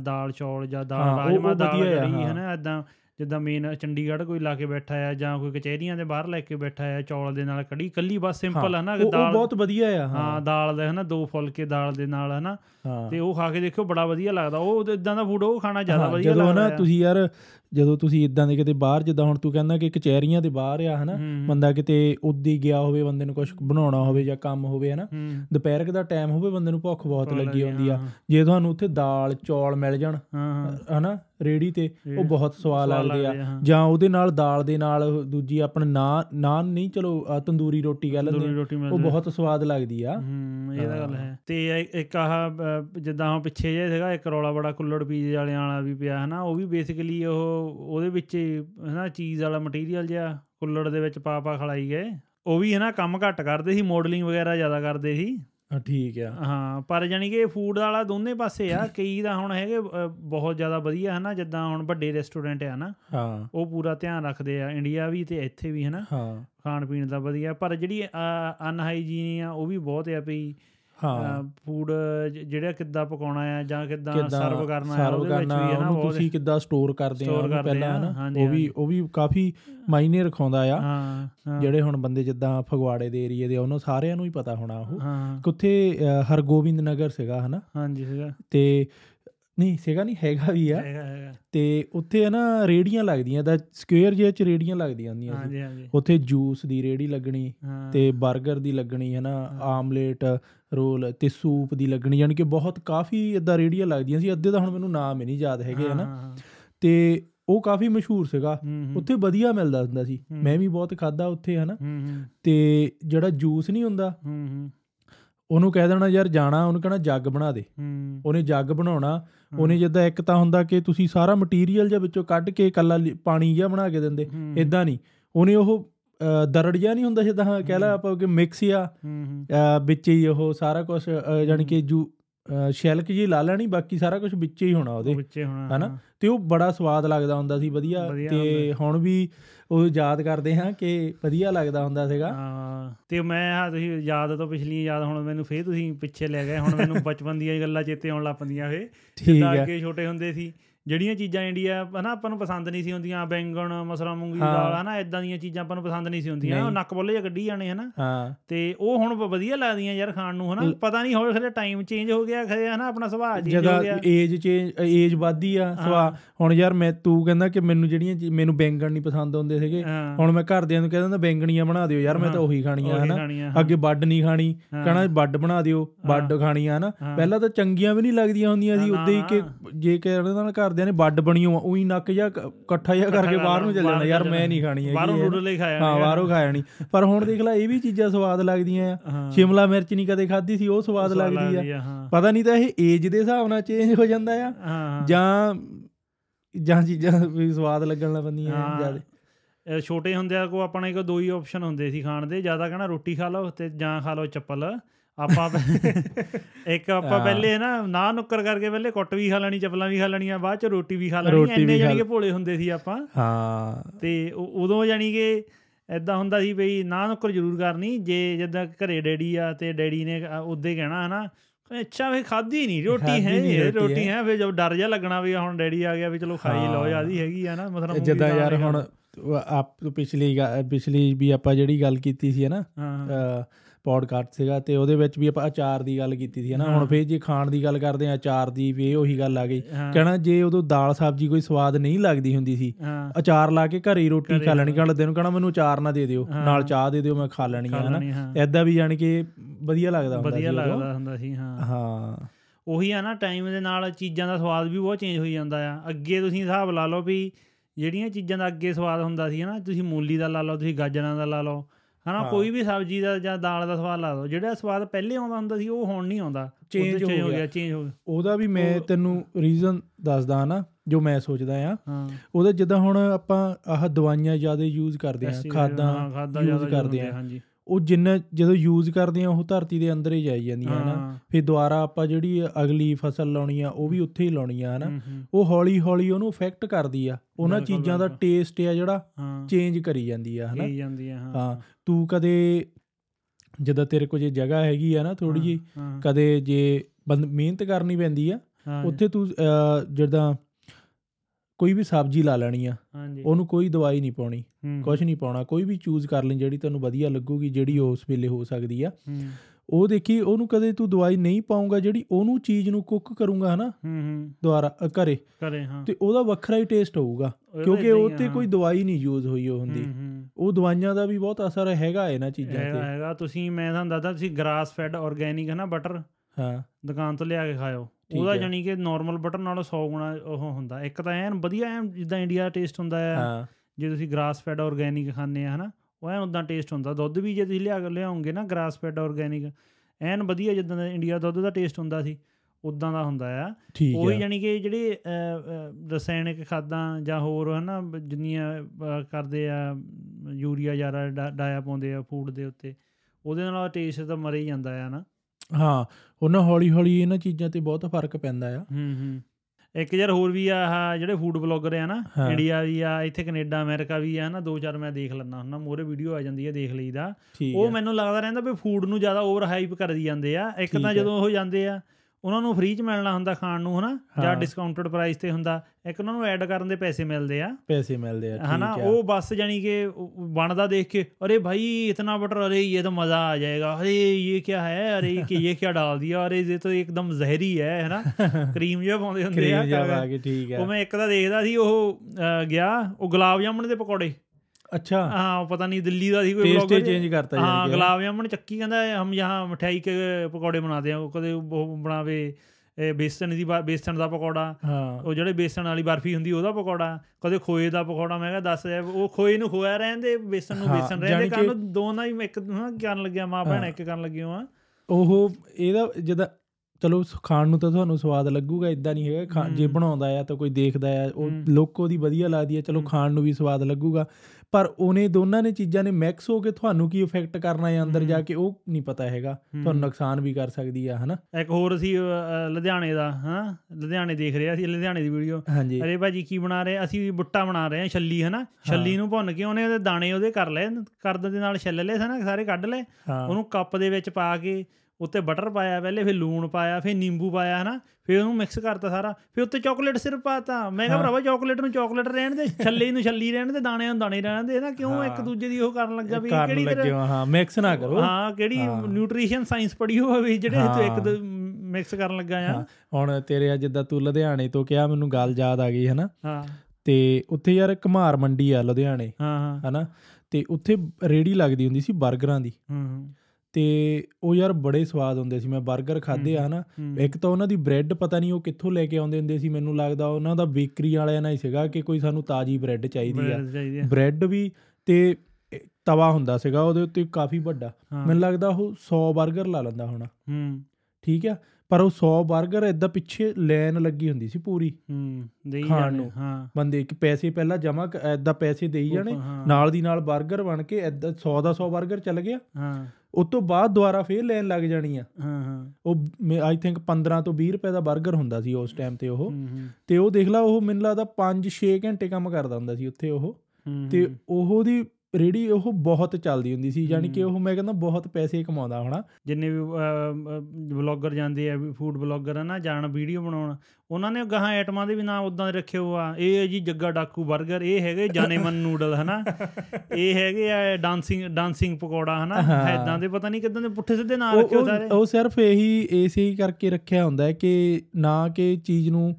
ਦਾਲ ਚੌਲ ਜਾਂ ਦਾਲ ਰਾਜਮਾ ਦਾਲ ਕੜੀ ਹਾਂ। ਹਨਾ ਇਦਾਂ ਜਿੱਦਾਂ ਮੇਨ ਚੰਡੀਗੜ੍ਹ ਕੋਈ ਲਾ ਕੇ ਬੈਠਾ ਆ ਜਾਂ ਕੋਈ ਕਚਹਿਰੀਆਂ ਦੇ ਬਾਹਰ ਲੈ ਕੇ ਬੈਠਾ ਆ ਚੌਲ ਦੇ ਨਾਲ ਕੜੀ ਕੱਲੀ ਬਸ ਸਿੰਪਲ ਹਾਂ, ਹਨਾ ਉਹ- ਉਹ ਦਾਲ ਬਹੁਤ ਵਧੀਆ ਆ ਹਾਂ। ਦਾਲ ਦੇ ਹਨਾ ਦੋ ਫੁਲਕੇ ਦਾਲ ਦੇ ਨਾਲ ਹਨਾ ਹਾਂ। ਤੇ ਉਹ ਖਾ ਕੇ ਦੇਖਿਓ ਬੜਾ ਵਧੀਆ ਲੱਗਦਾ ਉਹ ਇਦਾਂ ਦਾ ਫੂਡ ਉਹ ਖਾਣਾ ਜ਼ਿਆਦਾ ਹਾਂ, ਵਧੀਆ ਜਦੋਂ ਲੱਗਦਾ ਨਾ ਤੁਸੀਂ ਯਾਰ ਜਦੋਂ ਤੁਸੀਂ ਇਦਾਂ ਦੇ ਕਿਤੇ ਬਾਹਰ ਜਿੱਦਾਂ ਹੁਣ ਤੂੰ ਕਹਿੰਦਾ ਕਿ ਕਚਹਿਰੀਆਂ ਦੇ ਬਾਹਰ ਆ ਹਨਾ ਹੂੰ, ਬੰਦਾ ਕਿਤੇ ਉੱਦੀ ਗਿਆ ਹੋਵੇ ਬੰਦੇ ਨੂੰ ਕੁਝ ਬਣਾਉਣਾ ਹੋਵੇ ਜਾਂ ਕੰਮ ਹੋਵੇ ਹਨਾ ਹੂੰ। ਦੁਪਹਿਰ ਦਾ ਟਾਈਮ ਹੋਵੇ ਬੰਦੇ ਨੂੰ ਭੁੱਖ ਬਹੁਤ ਲੱਗੀ ਹੁੰਦੀ ਆ। ਹਾਂ। ਜੇ ਤੁਹਾਨੂੰ ਉੱਥੇ ਦਾਲ ਚੌਲ ਮਿਲ ਜਾਣ ਹਾਂ ਹਾਂ। ਹਨਾ ਰੇੜੀ ਤੇ ਉਹ ਬਹੁਤ ਸਵਾਦ ਲੱਗਦੇ ਆ। ਜਾਂ ਉਹਦੇ ਨਾਲ ਦਾਲ ਦੇ ਨਾਲ ਦੂਜੀ ਆਪਣਾ ਨਾਨ ਨਾਨ ਨਹੀਂ ਚਲੋ ਤੰਦੂਰੀ ਰੋਟੀ ਤੰਦੂਰੀ ਲੈਂਦੇ ਉਹ ਬਹੁਤ ਸਵਾਦ ਲੱਗਦੀ ਆ। ਹੂੰ ਇਹ ਤਾਂ ਗੱਲ ਹਾਂ। ਤੇ ਇੱਕ ਆਹ ਜਿੱਦਾਂ ਉਹ ਪਿੱਛੇ ਜਿਹਾ ਸੀਗਾ ਇੱਕ ਰੌਲਾ ਬੜਾ ਕੁੱਲੜ ਪੀਜ਼ੇ ਵਾਲਿਆਂ ਵਾਲਾ ਵੀ ਪਿਆ ਹਨਾ? ਉਹ ਵੀ ਬੇਸਿਕਲੀ ਉਹ ਉਹਦੇ ਵਿੱਚ ਹਨਾ ਚੀਜ਼ ਵਾਲਾ ਮਟੀਰੀਅਲ ਜਿਹਾ ਕੁੱਲੜ ਦੇ ਵਿੱਚ ਪਾ ਪਾ ਖਲਾਈ ਗਏ। ਉਹ ਵੀ ਹਨਾ ਕੰਮ ਘੱਟ ਕਰਦੇ ਸੀ ਮਾਡਲਿੰਗ ਵਗੈਰਾ ਜ਼ਿਆਦਾ ਕਰਦੇ ਸੀ। ਠੀਕ ਆ। ਹਾਂ ਪਰ ਜਾਨੀ ਕਿ ਫੂਡ ਵਾਲਾ ਦੋਨੇ ਪਾਸੇ ਆ ਕਈ ਦਾ ਹੁਣ ਹੈਗੇ ਬਹੁਤ ਜ਼ਿਆਦਾ ਵਧੀਆ ਹਨਾ ਜਿੱਦਾਂ ਹੁਣ ਵੱਡੇ ਰੈਸਟੋਰੈਂਟ ਆ ਨਾ ਹਾਂ। ਉਹ ਪੂਰਾ ਧਿਆਨ ਰੱਖਦੇ ਆ ਇੰਡੀਆ ਵੀ ਤੇ ਇੱਥੇ ਵੀ ਹਨਾ। ਹਾਂ। ਖਾਣ ਪੀਣ ਦਾ ਵਧੀਆ ਪਰ ਜਿਹੜੀ ਅਨਹਾਈਜੀਨ ਆ ਉਹ ਵੀ ਬਹੁਤ ਆ ਹਾਂ ਫੂਡ ਜਿਹੜਾ ਕਿੱਦਾਂ ਪਕਾਉਣਾ ਆ ਜਾਂ ਕਿੱਦਾਂ ਸਰਵ ਕਰਨਾ ਆ ਸਰਵ ਉਹਦੇ ਵਿੱਚ ਵੀ ਹੈ ਨਾ ਬਹੁਤ ਤੁਸੀਂ ਕਿੱਦਾਂ ਸਟੋਰ ਕਰਦੇ ਕਰਦੇ ਪਹਿਲਾਂ ਹਾਂਜੀ, ਉਹ ਵੀ। ਉਹ ਵੀ ਕਾਫੀ ਮਾਇਨੇ ਰਖਾਉਂਦਾ ਆ। ਹਾਂ ਹਾਂ, ਜਿਹੜੇ ਹੁਣ ਬੰਦੇ ਜਿੱਦਾਂ ਫਗਵਾੜੇ ਦੇ ਏਰੀਏ ਦੇ ਉਹਨੂੰ ਸਾਰਿਆਂ ਨੂੰ ਹੀ ਪਤਾ ਹੋਣਾ ਉਹ। ਹਾਂ। ਕਿੱਥੇ ਹਰਗੋਬਿੰਦ ਨਗਰ ਸੀਗਾ ਹਨਾ? ਹਾਂਜੀ ਸੀਗਾ। ਤੇ ਨਹੀਂ ਸੀਗਾ ਨਹੀਂ ਹੈਗਾ ਵੀ ਆ। ਹੈਗਾ ਹੈਗਾ। ਤੇ ਉੱਥੇ ਹੈ ਨਾ ਰੇੜੀਆਂ ਲੱਗਦੀਆਂ ਦਾ ਸਕੁਅਰ ਜਿਹੇ ਚ ਰੇੜੀਆਂ ਲੱਗਦੀਆਂ ਹੁੰਦੀਆਂ ਹਾਂਜੀ ਹਾਂਜੀ। ਉੱਥੇ ਜੂਸ ਦੀ ਰੇੜੀ ਲੱਗਣੀ ਤੇ 버ਗਰ ਦੀ ਲੱਗਣੀ ਹੈ। ਨਾ ਆਮਲੇਟ ਰੋਲ ਤੇ ਸੂਪ ਦੀ ਲੱਗਣੀ ਯਾਨੀ ਕਿ ਬਹੁਤ ਕਾਫੀ ਇਦਾਂ ਰੇੜੀਆਂ ਲੱਗਦੀਆਂ ਸੀ। ਅੱਧੇ ਤਾਂ ਹੁਣ ਮੈਨੂੰ ਨਾਮ ਹੀ ਨਹੀਂ ਯਾਦ ਹੈਗੇ ਹਾਂ, ਹਾਂ। ਤੇ ਉਹ ਕਾਫੀ ਮਸ਼ਹੂਰ ਸੀਗਾ। ਉੱਥੇ ਵਧੀਆ ਮਿਲਦਾ ਹੁੰਦਾ ਸੀ। ਮੈਂ ਵੀ ਬਹੁਤ ਖਾਦਾ ਉੱਥੇ ਹਨਾ। ਤੇ ਜਿਹੜਾ ਜੂਸ ਨਹੀਂ ਹੁੰਦਾ ਉਹਨੂੰ ਕਹਿ ਦੇਣਾ ਯਾਰ ਜਾਣਾ ਉਹਨੂੰ ਕਹਿਣਾ ਜੱਗ ਬਣਾ ਦੇ। ਉਹਨੇ ਜੱਗ ਬਣਾਉਣਾ। ਉਹਨੇ ਜਿੱਦਾਂ ਇੱਕ ਤਾਂ ਹੁੰਦਾ ਕਿ ਤੁਸੀਂ ਸਾਰਾ ਮਟੀਰੀਅਲ ਜਿਹਾ ਵਿੱਚੋਂ ਕੱਢ ਕੇ ਕੱਲਾ ਪਾਣੀ ਜਿਹਾ ਬਣਾ ਕੇ ਦਿੰਦੇ ਇਦਾਂ ਨਹੀਂ। ਉਹਨੇ ਉਹ ਦਰੜ ਜਿਹਾ ਨਹੀਂ ਹੁੰਦਾ ਜਿੱਦਾਂ ਕਹਿ ਲਾ ਆਪਾਂ ਕਿ ਮਿਕਸ ਆ ਵਿੱਚ ਹੀ ਉਹ ਸਾਰਾ ਕੁਝ ਜਾਣੀ ਕਿ ਜੂ ਸ਼ੈਲਕ ਜੀ ਲਾ ਲੈਣੀ ਬਾਕੀ ਸਾਰਾ ਕੁਝ ਵਿੱਚ ਹੀ ਹੋਣਾ ਉਹਦੇ ਵਿੱਚੇ ਹੋਣਾ ਹਨਾ? ਹਾਂ। ਤੇ ਉਹ ਬੜਾ ਸਵਾਦ ਲੱਗਦਾ ਹੁੰਦਾ ਸੀ ਵਧੀਆ। ਤੇ ਹੁਣ ਵੀ ਉਹ ਯਾਦ ਕਰਦੇ ਹਾਂ ਕਿ ਵਧੀਆ ਲੱਗਦਾ ਹੁੰਦਾ ਸੀਗਾ। ਹਾਂ ਤੇ ਮੈਂ ਆ ਤੁਸੀਂ ਯਾਦ ਤੋਂ ਪਿਛਲੀ ਯਾਦ ਹੁਣ ਮੈਨੂੰ ਫੇਰ ਤੁਸੀਂ ਪਿੱਛੇ ਲੈ ਗਏ ਹੁਣ ਮੈਨੂੰ ਬਚਪਨ ਦੀਆਂ ਹੀ ਗੱਲਾਂ ਚੇਤੇ ਆਉਣ ਲੱਗ ਪੈਂਦੀਆਂ ਠੀਕ ਜਿੱਦਾਂ ਹੈ। ਅੱਗੇ ਛੋਟੇ ਹੁੰਦੇ ਸੀ ਜਿਹੜੀਆਂ ਚੀਜ਼ਾਂ ਇੰਡੀਆ ਹਨਾ ਆਪਾਂ ਨੂੰ ਪਸੰਦ ਨਹੀਂ ਸੀ ਹੁੰਦੀਆਂ ਬੈਂਗਣ ਮਸਰਾ ਮੂੰਗੀ। ਦਾਲ ਹਨਾ ਇਦਾਂ ਦੀਆਂ ਚੀਜ਼ਾਂ ਆਪਾਂ ਨੂੰ ਪਸੰਦ ਨਹੀਂ ਸੀ ਹੁੰਦੀਆਂ। ਉਹ। ਨੱਕ ਬੁੱਲੇ ਜਾਂ ਕੱਢੀ ਜਾਣੇ ਹਨਾ। ਤੇ ਉਹ ਹੁਣ ਵਧੀਆ ਲੱਗਦੀਆਂ ਯਾਰ ਖਾਣ ਨੂੰ ਹਨਾ। ਪਤਾ ਨਹੀਂ ਹੋਵੇ ਖਰੇ ਟਾਈਮ ਚੇਂਜ ਹੋ ਗਿਆ ਖਰੇ ਹਨਾ ਆਪਣਾ ਸੁਭਾਅ ਜਦਾ ਹੋ ਗਿਆ। ਏਜ ਚੇਂਜ ਏਜ ਵੱਧਦੀ ਆ ਸਵਾ ਹੁਣ ਯਾਰ ਮੈਂ ਤੂੰ ਕਹਿੰਦਾ ਕਿ ਮੈਨੂੰ ਜਿਹੜੀਆਂ ਮੈਨੂੰ ਬੈਂਗਣ ਨਹੀਂ ਪਸੰਦ ਆਉਂਦੇ ਸੀਗੇ। ਹੁਣ ਮੈਂ ਘਰਦਿਆਂ ਨੂੰ ਕਹਿ ਦਿੰਦਾ ਬੈਂਗਣੀਆਂ ਬਣਾ ਦਿਓ ਯਾਰ ਮੈਂ ਤਾਂ ਉਹੀ ਖਾਣੀਆਂ ਹਨਾ। ਅੱਗੇ ਬੱਡ ਨਹੀਂ ਖਾਣੀ। ਕਹਣਾ ਬੱਡ ਬਣਾ ਦਿਓ ਬੱਡ ਖਾਣੀਆਂ ਹਨਾ। ਪਹਿਲਾਂ ਤਾਂ ਚੰਗੀਆਂ ਵੀ ਨਹੀਂ ਲੱਗਦੀਆਂ ਹੁੰਦੀਆਂ ਸੀ ਨਾ, ਉਦਾਂ ਹੀ ਕਿ ਨਾ। ਜੇ ਕਹਿੰਦੇ ਨਾਲ ਘਰਦਿਆਂ ਨੇ ਬੱਡ ਬਣੀ ਹੋ ਉਹੀ ਨੱਕ ਜਾਂ ਇਕੱਠਾ ਜਿਹਾ ਕਰਕੇ ਕਰ ਬਾਹਰ ਨੂੰ ਚੱਲ ਜਾਣਾ ਯਾਰ ਮੈਂ ਨਹੀਂ ਖਾਣੀ ਹੈਗੀ ਬਾਹਰੋਂ। ਨੂਡਲ ਹੀ ਖਾਇਆ ਹਾਂ ਬਾਹਰੋਂ ਖਾ ਜਾਣੀ ਪਰ ਹੁਣ ਦੇਖ ਲੈ ਇਹ ਵੀ ਚੀਜ਼ਾਂ ਸਵਾਦ ਲੱਗਦੀਆਂ ਆ। ਸ਼ਿਮਲਾ ਮਿਰਚ ਨਹੀਂ ਕਦੇ ਖਾਧੀ ਸੀ ਉਹ ਸਵਾਦ ਲੱਗਦੀ ਆ। ਪਤਾ ਨਹੀਂ ਤਾਂ ਇਹ ਏਜ ਦੇ ਹਿਸਾਬ ਨਾਲ ਚੇਂਜ ਹੋ ਜਾਂਦਾ ਆ। ਜਾਂ ਜਾਂ ਚੀਜ਼ਾਂ ਵੀ ਸਵਾਦ ਲੱਗਣ ਲੱਗ ਪੈਂਦੀਆਂ। ਜ਼ਿਆਦਾ। ਛੋਟੇ ਹੁੰਦਿਆਂ ਕੋ ਆਪਣੇ ਕੋ ਦੋ ਹੀ ਆਪਸ਼ਨ ਹੁੰਦੇ ਸੀ ਖਾਣ ਦੇ ਜ਼ਿਆਦਾ ਕਹਣਾ ਰੋਟੀ ਖਾ ਲਓ ਤੇ ਜਾਂ ਖਾ ਲਓ ਚੱਪਲ। ਆਪਾਂ ਇੱਕ ਆਪਾਂ। ਪਹਿਲੇ ਨਾ ਨਾ ਨੁੱਕਰ ਕਰਕੇ ਪਹਿਲੇ ਕੁੱਟ ਵੀ ਖਾ ਲੈਣੀ ਚੱਪਲਾਂ ਵੀ ਖਾ ਲੈਣੀਆਂ ਬਾਅਦ ਚ ਰੋਟੀ ਵੀ ਖਾ ਲੈਣੀ ਖਾ ਜਾਨੀ ਕਿ ਭੋਲੇ ਹੁੰਦੇ ਸੀ ਆਪਾਂ ਹਾਂ ਤੇ ਉਦੋਂ ਜਾਨੀ ਕਿ ਐਦਾਂ ਹੁੰਦਾ ਸੀ ਬਈ ਨਾ ਨੁੱਕਰ ਜ਼ਰੂਰ ਕਰਨੀ ਜੇ ਜਿੱਦਾਂ ਘਰੇ ਡੈਡੀ ਆ ਤੇ ਡੈਡੀ ਨੇ ਉਦੋਂ ਕਹਿਣਾ ਹਨਾ ਅੱਛਾ ਵੇ ਖਾਦੀ ਨਹੀਂ ਰੋਟੀ ਹੈ ਨੀ ਰੋਟੀ ਹੈ। ਫਿਰ ਜਦ ਡਰ ਜਾ ਲੱਗਣਾ ਵੀ ਹੁਣ ਡੈਡੀ ਆ ਗਿਆ ਵੀ ਚਲੋ ਖਾਈ ਲਓ ਹਾਂ। ਜਿਆਦੀ ਹੈਗੀ ਆ ਨਾ ਮਤਲਬ ਜਿੱਦਾਂ ਯਾਰ ਹੁਣ ਆਪ ਪਿਛਲੀ ਪਿਛਲੀ ਵੀ ਆਪਾਂ ਜਿਹੜੀ ਗੱਲ ਕੀਤੀ ਸੀ ਨਾ ਹਾਂ ਪੌਡਕਾਸਟ ਸੀਗਾ ਤੇ ਉਹਦੇ ਵਿੱਚ ਵੀ ਆਪਾਂ ਅਚਾਰ ਦੀ ਗੱਲ ਕੀਤੀ ਸੀ ਨਾ ਹੁਣ। ਫੇਰ ਜੇ ਖਾਣ ਦੀ ਗੱਲ ਕਰਦੇ ਆ ਅਚਾਰ ਦੀ ਵੀ ਉਹੀ ਗੱਲ ਆ ਗਈ। ਕਹਿਣਾ ਜੇ ਉਦੋਂ ਦਾਲ ਸਬਜ਼ੀ ਕੋਈ ਸਵਾਦ ਨਹੀਂ ਲੱਗਦੀ ਹੁੰਦੀ ਸੀ ਅਚਾਰ ਲਾ ਕੇ ਘਰੇ ਰੋਟੀ ਖਾ ਲੈਣੀ। ਕੱਲ ਦਿਨ ਕਹਿਣਾ ਮੈਨੂੰ ਅਚਾਰ ਨਾ ਦੇ ਦਿਓ। ਨਾਲ ਚਾਹ ਦੇ ਦਿਓ ਮੈਂ ਖਾ ਲੈਣੀ ਆ ਹਨਾ। ਐਦਾਂ ਵੀ ਜਾਣ ਕੇ ਵਧੀਆ ਲੱਗਦਾ ਹੁੰਦਾ ਵਧੀਆ ਸੀ ਉਦੋਂ। ਲੱਗਦਾ ਹੁੰਦਾ ਸੀ ਹਾਂ। ਹਾਂ। ਉਹੀ ਆ ਨਾ ਟਾਈਮ ਦੇ ਨਾਲ ਚੀਜ਼ਾਂ ਦਾ ਸਵਾਦ ਵੀ ਬਹੁਤ ਚੇਂਜ ਹੋਈ ਜਾਂਦਾ ਆ। ਅੱਗੇ ਤੁਸੀਂ ਹਿਸਾਬ ਲਾ ਲਓ ਵੀ ਜਿਹੜੀਆਂ ਚੀਜ਼ਾਂ ਦਾ ਅੱਗੇ ਸਵਾਦ ਹੁੰਦਾ ਸੀ ਹਨਾ ਤੁਸੀਂ ਮੂਲੀ ਦਾ ਲਾ ਲਓ ਤੁਸੀਂ ਗਾਜਰਾਂ ਦਾ ਲਾ ਲਓ ਹਨਾ। ਕੋਈ ਵੀ ਸਬਜ਼ੀ ਦਾ ਜਾਂ ਦਾਲ ਦਾ ਸਵਾਦ ਲਾ ਲਓ ਜਿਹੜਾ ਸਵਾਦ ਪਹਿਲੇ ਆਉਂਦਾ ਹੁੰਦਾ ਸੀ ਉਹ ਹੁਣ ਨਹੀਂ ਆਉਂਦਾ ਉਹਦੇ ਹੋ ਗਿਆ। ਚੇਂਜ ਹੋ ਗਿਆ ਉਹਦਾ ਵੀ ਮੈਂ ਤੈਨੂੰ ਰੀਜ਼ਨ ਦੱਸਦਾ ਨਾ ਜੋ ਮੈਂ ਸੋਚਦਾ ਆ ਉਹਦਾ ਜਿੱਦਾਂ ਹੁਣ ਆਪਾਂ ਆਹ ਦਵਾਈਆਂ ਜ਼ਿਆਦਾ ਯੂਜ਼ ਕਰਦੇ ਆ ਖਾਦਾਂ ਜ਼ਿਆਦਾ ਕਰਦੇ ਆ। ਹਾਂਜੀ ਉਹ ਜਿੰਨਾ ਜਦੋਂ ਯੂਜ਼ ਕਰਦੇ ਆ ਉਹ ਧਰਤੀ ਦੇ ਅੰਦਰ ਹੀ ਜਾਈ ਜਾਂਦੀਆਂ ਹਨਾ। ਫਿਰ ਦੁਬਾਰਾ ਆਪਾਂ ਜਿਹੜੀ ਅਗਲੀ ਫਸਲ ਲਾਉਣੀ ਆ ਉਹ ਵੀ ਉੱਥੇ ਹੀ ਲਾਉਣੀ ਆ ਹਨਾ। ਉਹ ਹੌਲੀ ਹੌਲੀ ਉਹਨੂੰ ਇਫੈਕਟ ਕਰਦੀ ਆ। ਉਹਨਾਂ ਚੀਜ਼ਾਂ ਦਾ। ਟੇਸਟ ਆ ਜਿਹੜਾ ਚੇਂਜ ਕਰੀ ਜਾਂਦੀ ਆ ਹਨਾ। ਕਹੀ ਜਾਂਦੀ ਆ ਹਾਂ। ਤੂੰ ਕਦੇ ਜਿੱਦਾਂ ਤੇਰੇ ਕੋਲ ਜੇ ਜਗ੍ਹਾ ਹੈਗੀ ਆ ਨਾ ਥੋੜੀ ਜੀ ਕਦੇ ਜੇ ਮਿਹਨਤ ਕਰਨੀ ਪੈਂਦੀ ਆ ਉੱਥੇ ਤੂੰ ਜਿੱਦਾਂ ਕੋਈ ਵੀ ਸਬਜ਼ੀ ਲਾ ਲੈਣੀ ਆ ਉਹਨੂੰ ਕੋਈ ਦਵਾਈ ਨਹੀਂ ਪਾਉਣੀ ਕੁਝ ਨਹੀਂ ਪਾਉਣਾ ਕੋਈ ਵੀ ਚੂਜ਼ ਕਰ ਲੈ ਜਿਹੜੀ ਤੈਨੂੰ ਵਧੀਆ ਲੱਗੂਗੀ ਜਿਹੜੀ ਉਸ ਵੇਲੇ ਹੋ ਸਕਦੀ ਆ। ਉਹ ਦੇਖੀ ਉਹਨੂੰ ਕਦੇ ਤੂੰ ਦਵਾਈ ਨਹੀਂ ਪਾਉਂਗਾ ਜਿਹੜੀ ਉਹਨੂੰ ਚੀਜ਼ ਨੂੰ ਕੁੱਕ ਕਰੂੰਗਾ ਹਨਾ? ਦੁਆਰਾ ਘਰੇ। ਕਰੇ ਹਾਂ। ਤੇ ਉਹਦਾ ਵੱਖਰਾ ਹੀ ਟੇਸਟ ਹੋਊਗਾ ਕਿਉਂਕਿ ਉਹ ਤੇ। ਕੋਈ ਦਵਾਈ ਨਹੀਂ ਯੂਜ਼ ਹੋਈ ਉਹ ਹੁੰਦੀ। ਉਹ ਦਵਾਈਆਂ ਦਾ ਵੀ ਬਹੁਤ ਅਸਰ ਹੈਗਾ ਇਹਨਾਂ ਚੀਜ਼ਾਂ ਤੇ। ਹੈਗਾ ਤੁਸੀਂ ਮੈਂ ਤੁਹਾਨੂੰ ਦੱਸਦਾ ਤੁਸੀਂ ਗ੍ਰਾਸ ਫੈਡ ਆਰਗੇਨਿਕ ਹੈ ਨਾ ਬਟਰ ਹਾਂ। ਦੁਕਾਨ ਤੋਂ ਲਿਆ ਕੇ ਖਾਓ ਉਹਦਾ। ਜਾਨੀ ਕਿ ਨਾਰਮਲ ਬਟਰ ਨਾਲੋਂ 100 ਗੁਣਾ ਉਹ ਹੁੰਦਾ। ਇੱਕ ਤਾਂ ਐਨ ਵਧੀਆ ਐਨ ਜਿੱਦਾਂ ਇੰਡੀਆ ਦਾ ਟੇਸਟ ਹੁੰਦਾ ਹੈ। ਜੇ ਤੁਸੀਂ ਗ੍ਰਾਸ ਫੈਡ ਆਰਗੇਨਿਕ ਖਾਂਦੇ ਆ ਹਨਾ ਉਹ ਐਨ ਉਦਾਂ ਟੇਸਟ ਹੁੰਦਾ। ਦੁੱਧ ਵੀ ਜੇ ਤੁਸੀਂ ਲਿਆ ਕੇ ਲਿਆਉਂਗੇ ਨਾ ਗ੍ਰਾਸ ਫੈਡ ਆਰਗੇਨਿਕ ਐਨ ਵਧੀਆ ਜਿੱਦਾਂ ਦਾ ਇੰਡੀਆ ਦੁੱਧ ਦਾ ਟੇਸਟ ਹੁੰਦਾ ਸੀ ਉਦਾਂ ਦਾ ਹੁੰਦਾ ਆ। ਉਹੀ ਹੈ ਜਾਨੀ ਕਿ ਜਿਹੜੇ ਰਸਾਇਣਿਕ ਖਾਦਾਂ ਜਾਂ ਹੋਰ ਹਨਾ ਜਿੰਨੀਆਂ ਕਰਦੇ ਆ ਯੂਰੀਆ ਡਾ- ਡਾਇਆ ਪਾਉਂਦੇ ਆ ਫੂਡ ਦੇ ਉੱਤੇ ਉਹਦੇ ਨਾਲ ਟੇਸਟ ਤਾਂ ਮਰ ਹੀ ਜਾਂਦਾ ਆ ਨਾ ਹਾਂ ਉਹਨਾਂ ਹੌਲੀ ਹੌਲੀ ਇਹਨਾਂ ਚੀਜ਼ਾਂ ਤੇ ਬਹੁਤ ਫ਼ਰਕ ਪੈਂਦਾ ਆ। ਹੂੰ ਹੂੰ। ਇੱਕ ਯਾਰ ਹੋਰ ਵੀ ਆ ਆਹ ਜਿਹੜੇ ਫੂਡ ਬਲੌਗਰ ਆ ਨਾ। ਇੰਡੀਆ ਵੀ ਆ ਇੱਥੇ ਕੈਨੇਡਾ ਅਮਰੀਕਾ ਵੀ ਆ ਨਾ ਦੋ ਚਾਰ ਮੈਂ ਦੇਖ ਲੈਣਾ ਹੁੰਦਾ ਮੋਰੇ ਵੀਡੀਓ ਆ ਜਾਂਦੀ ਹੈ ਦੇਖ ਲਈਦਾ। ਉਹ ਮੈਨੂੰ ਲੱਗਦਾ ਰਹਿੰਦਾ ਵੀ ਫੂਡ ਨੂੰ ਜ਼ਿਆਦਾ ਓਵਰ ਹਾਈਪ ਕਰੀ ਜਾਂਦੇ ਆ। ਇੱਕ ਤਾਂ। ਜਦੋਂ ਉਹ ਜਾਂਦੇ ਆ ਉਹਨਾਂ ਨੂੰ ਫ੍ਰੀ ਚ ਮਿਲਣਾ ਹੁੰਦਾ ਖਾਣ ਨੂੰ ਹਨਾ? ਜਾਂ ਡਿਸਕਾਊਂਟਡ ਪ੍ਰਾਈਸ ਤੇ ਹੁੰਦਾ। ਇੱਕ ਉਹਨਾਂ ਨੂੰ ਐਡ ਕਰਨ ਦੇ ਪੈਸੇ ਮਿਲਦੇ ਆ। ਪੈਸੇ ਮਿਲਦੇ ਆ ਠੀਕ ਆ। ਹਨਾ ਉਹ ਬਸ ਜਾਨੀ ਕਿ ਬਣਦਾ ਦੇਖ ਕੇ ਅਰੇ ਭਾਈ ਇਤਨਾ ਬਟਰ ਅਰੇ ਇਹ ਤਾਂ ਮਜ਼ਾ ਆ ਜਾਏਗਾ। ਅਰੇ ਇਹ ਕੀ ਹੈ? ਅਰੇ ਕਿ ਇਹ ਕੀ ਡਾਲ ਦਿਆ ਅਰੇ ਇਹ ਤਾਂ ਇੱਕਦਮ ਜ਼ਹਿਰੀ ਹੈ ਹਨਾ? ਕਰੀਮ ਜਿਹਾ ਪਾਉਂਦੇ ਹੁੰਦੇ ਆ ਕਰੀਮ ਜਿਹਾ ਪਾ ਕੇ ਠੀਕ ਆ। ਉਹ ਮੈਂ ਇੱਕ ਦਾ ਦੇਖਦਾ ਸੀ ਉਹ ਗਿਆ ਉਹ ਗੁਲਾਬ ਜਾਮਣ ਦੇ ਪਕੌੜੇ। ਅੱਛਾ। ਹਾਂ ਪਤਾ ਨਹੀਂ ਦਿੱਲੀ ਦਾ ਸੀ ਕੋਈ ਬਲੌਗਰ ਟੇਸਟ ਚੇਂਜ ਕਰਤਾ ਜੀ ਹਾਂ ਗੁਲਾਬ ਜਾਮਣ ਚੱਕੀ ਕਹਿੰਦਾ ਹਮ ਯਹਾਂ ਮਠਿਆਈ ਕੇ ਪਕੌੜੇ ਬਣਾਦੇ ਹਾਂ। ਕਦੇ ਉਹ ਬਣਾਵੇ ਬੇਸਣ ਦੀ ਬੇਸਣ ਦਾ ਪਕੌੜਾ। ਉਹ ਜਿਹੜੇ ਬੇਸਣ ਵਾਲੀ ਬਰਫੀ ਹੁੰਦੀ ਉਹਦਾ ਪਕੌੜਾ। ਕਦੇ ਖੋਏ ਦਾ ਪਕੌੜਾ ਮੈਂ ਕਿਹਾ ਦੱਸ ਉਹ ਖੋਏ ਨੂੰ ਖੋਇਆ ਰਹਿੰਦੇ ਬੇਸਣ ਨੂੰ ਬੇਸਣ ਰਹਿੰਦੇ। ਕਰਨ ਦੋਨਾਂ ਹੀ ਇੱਕ ਕਰਨ ਲੱਗਿਆ ਮਾਂ ਭੈਣ ਇੱਕ ਕਰਨ ਲੱਗੇ ਆ। ਉਹ ਇਹਦਾ ਜਦ ਚਲੋ ਖਾਣ ਨੂੰ ਤਾਂ ਤੁਹਾਨੂੰ ਸਵਾਦ ਲੱਗੂਗਾ ਇਦਾਂ ਨਹੀਂ ਹੈਗਾ। ਜੇ ਬਣਾਉਂਦਾ ਆ ਤਾਂ ਕੋਈ ਦੇਖਦਾ ਆ ਉਹ ਲੋਕੋ ਦੀ ਵਧੀਆ ਲੱਗਦੀ ਆ ਚਲੋ ਖਾਣ ਨੂੰ ਵੀ ਸਵਾਦ ਲੱਗੂਗਾ। ਪਰ ਉਹਨੇ ਦੋਨਾਂ ਨੇ ਚੀਜ਼ਾਂ ਨੇ ਮਿਕਸ ਹੋ ਕੇ ਤੁਹਾਨੂੰ ਕੀ ਇਫੈਕਟ ਕਰਨਾ ਹੈ ਅੰਦਰ। ਜਾ ਕੇ ਉਹ ਨਹੀਂ ਪਤਾ ਹੈਗਾ। ਤੁਹਾਨੂੰ ਨੁਕਸਾਨ ਵੀ ਕਰ ਸਕਦੀ ਆ ਹਨਾ? ਇੱਕ ਹੋਰ ਸੀ ਲੁਧਿਆਣੇ ਦਾ ਹਾਂ? ਲੁਧਿਆਣੇ ਦੇਖ ਰਿਹਾ ਸੀ ਲੁਧਿਆਣੇ ਦੀ ਵੀਡੀਓ। ਅਰੇ ਭਾਜੀ ਕੀ ਬਣਾ ਰਹੇ? ਅਸੀਂ ਬੁੱਟਾ ਬਣਾ ਰਹੇ ਹਾਂ ਛੱਲੀ ਹਨਾ? ਛੱਲੀ ਨੂੰ ਭੁੰਨ ਕੇ ਉਹਨੇ ਉਹਦੇ ਦਾਣੇ ਉਹਦੇ ਕਰ ਲਏ ਕਰਦ ਦੇ ਨਾਲ ਛਿੱਲ ਲਏ ਸਨ ਸਾਰੇ ਕੱਢ ਲਏ। ਉਹਨੂੰ ਕੱਪ ਦੇ ਵਿੱਚ ਪਾ ਕੇ ਉੱਤੇ ਬਟਰ ਪਾਇਆ ਪਹਿਲੇ ਫਿਰ ਲੂਣ ਪਾਇਆ ਫਿਰ ਨਿੰਬੂ ਪਾਇਆ ਹਨਾ? ਫਿਰ ਉਹਨੂੰ ਮਿਕਸ ਕਰਤਾ ਸਾਰਾ। ਫਿਰ ਉੱਤੇ ਚਾਕਲੇਟ ਸਿਰਪ ਪਾਤਾ। ਮੈਂ ਕਿਹਾ। ਭਰਾਵਾ ਚਾਕਲੇਟ ਨੂੰ ਚਾਕਲੇਟ ਰਹਿਣ ਦੇ ਛੱਲੇ ਨੂੰ ਛੱਲੀ ਰਹਿਣ ਦੇ ਦਾਣਿਆਂ ਨੂੰ ਦਾਣੇ ਰਹਿਣ ਦੇ ਨਾ ਕਿਉਂ ਇੱਕ। ਦੂਜੇ ਦੀ ਉਹ ਕਰਨ ਲੱਗਾ ਵੀ ਕਿਹੜੀ ਤਰ੍ਹਾਂ ਹੋ ਮਿਕਸ ਨਾ ਕਰੋ। ਹਾਂ ਕਿਹੜੀ। ਨਿਊਟ੍ਰੀਸ਼ਨ ਸਾਇੰਸ ਪੜ੍ਹੀ ਹੋਵੇ ਜਿਹੜੇ ਤੂੰ ਇੱਕ। ਮਿਕਸ ਕਰਨ ਲੱਗਾ ਆ। ਹੁਣ ਤੇਰੇ ਜਿੱਦਾਂ ਤੂੰ ਲੁਧਿਆਣੇ ਤੋਂ ਕਿਹਾ ਮੈਨੂੰ ਗੱਲ ਯਾਦ ਆ ਗਈ ਹਨਾ? ਹਾਂ। ਤੇ ਉੱਥੇ ਯਾਰ ਘਮਾਰ ਮੰਡੀ ਆ ਲੁਧਿਆਣੇ ਹਾਂ ਹਾਂ। ਹਨਾ? ਤੇ ਉੱਥੇ ਰੇੜੀ ਲੱਗਦੀ ਹੁੰਦੀ ਸੀ 버ਗਰਾਂ ਦੀ ਹੂੰ। ਤੇ ਉਹ ਯਾਰ ਬੜੇ ਸਵਾਦ ਹੁੰਦੇ ਸੀ। ਮੈਂ 버ਗਰ ਖਾਦੇ ਆ ਹਨਾ। ਇੱਕ ਤਾਂ ਉਹਨਾਂ ਦੀ ਬ੍ਰੈਡ ਪਤਾ ਨਹੀਂ ਉਹ ਕਿੱਥੋਂ ਲੈ ਕੇ ਆਉਂਦੇ ਹੁੰਦੇ ਸੀ ਮੈਨੂੰ ਲੱਗਦਾ ਉਹਨਾਂ ਦਾ ਬੇਕਰੀ ਵਾਲਿਆਂ ਨਾਲ ਹੀ ਸੀਗਾ ਕਿ ਕੋਈ ਸਾਨੂੰ ਤਾਜ਼ੀ ਬ੍ਰੈਡ ਚਾਹੀਦੀ ਆ। ਬ੍ਰੈਡ ਵੀ ਤੇ ਤਵਾ ਹੁੰਦਾ ਸੀਗਾ ਉਹਦੇ ਉੱਤੇ ਕਾਫੀ ਵੱਡਾ। ਮੈਨੂੰ ਲੱਗਦਾ ਉਹ 100 버ਗਰ ਲਾ ਲੈਂਦਾ ਹੋਣਾ। ਹੂੰ। ਠੀਕ ਆ? ਪਰ ਉਹ 100 버ਗਰ ਇਦਾਂ ਪਿੱਛੇ ਲਾਈਨ ਲੱਗੀ ਹੁੰਦੀ ਸੀ ਪੂਰੀ। ਹੂੰ ਦੇਈ ਜਾਣੇ ਹਾਂ। ਬੰਦੇ ਇੱਕ ਪੈਸੇ ਪਹਿਲਾਂ ਜਮਾ ਇਦਾਂ ਪੈਸੇ ਦੇਈ ਜਾਣੇ ਨਾਲ ਦੀ ਨਾਲ 버ਗਰ ਬਣ ਕੇ ਇਦਾਂ 100 ਦਾ 100 버ਗਰ ਚੱਲ ਗਿਆ। ਹਾਂ। ਉਸ ਤੋਂ ਬਾਅਦ ਦੁਬਾਰਾ ਫੇਰ ਲੈਣ ਲੱਗ ਜਾਣੀ ਆ। ਹਾਂ ਹਾਂ। ਉਹ ਆਈ ਥਿੰਕ 15 ਤੋਂ 20 ਰੁਪਏ ਦਾ 버ਗਰ ਹੁੰਦਾ ਸੀ ਉਸ ਟਾਈਮ ਤੇ ਉਹ। ਤੇ ਉਹ ਦੇਖ ਲਾ ਉਹ ਮੈਨੂੰ ਲੱਗਦਾ 5-6 ਘੰਟੇ ਕੰਮ ਕਰਦਾ ਹੁੰਦਾ ਸੀ ਉੱਥੇ ਉਹ। ਤੇ ਉਹਦੀ ਰੇੜੀ ਉਹ ਬਹੁਤ ਚੱਲਦੀ ਹੁੰਦੀ ਸੀ ਯਾਨੀ ਕਿ। ਉਹ ਮੈਂ ਕਹਿੰਦਾ ਬਹੁਤ ਪੈਸੇ ਕਮਾਉਂਦਾ ਹੋਣਾ। ਜਿੰਨੇ ਵੀ ਬਲੌਗਰ ਜਾਂਦੇ ਆ ਫੂਡ ਬਲੌਗਰ ਆ ਨਾ ਜਾਣ ਵੀਡੀਓ ਬਣਾਉਣ ਉਹਨਾਂ ਨੇ ਗਾਹਾਂ ਆਈਟਮਾਂ ਦੇ ਵੀ ਨਾਂ ਉਦਾਂ ਦੇ ਰੱਖੇ ਹੋ ਆ। ਇਹ ਹੈ ਜੀ ਜੱਗਾ ਡਾਕੂ 버ਗਰ ਇਹ ਹੈਗੇ ਜਾਨੇਮਨ ਨੂਡਲ ਹਨਾ? ਇਹ ਹੈਗੇ ਆ ਡਾਂਸਿੰਗ ਡਾਂਸਿੰਗ ਪਕੌੜਾ ਹਨਾ। ਐਦਾਂ ਦੇ ਪਤਾ ਨਹੀਂ ਕਿਦਾਂ ਦੇ ਪੁੱਠੇ ਸਿੱਧੇ ਨਾਂ ਰੱਖੇ ਸਾਰੇ। ਉਹ ਸਿਰਫ ਇਹੀ ਹੀ ਕਰਕੇ ਰੱਖਿਆ ਹੁੰਦਾ ਹੈ ਕਿ ਨਾ ਕਿ ਚੀਜ਼ ਨੂੰ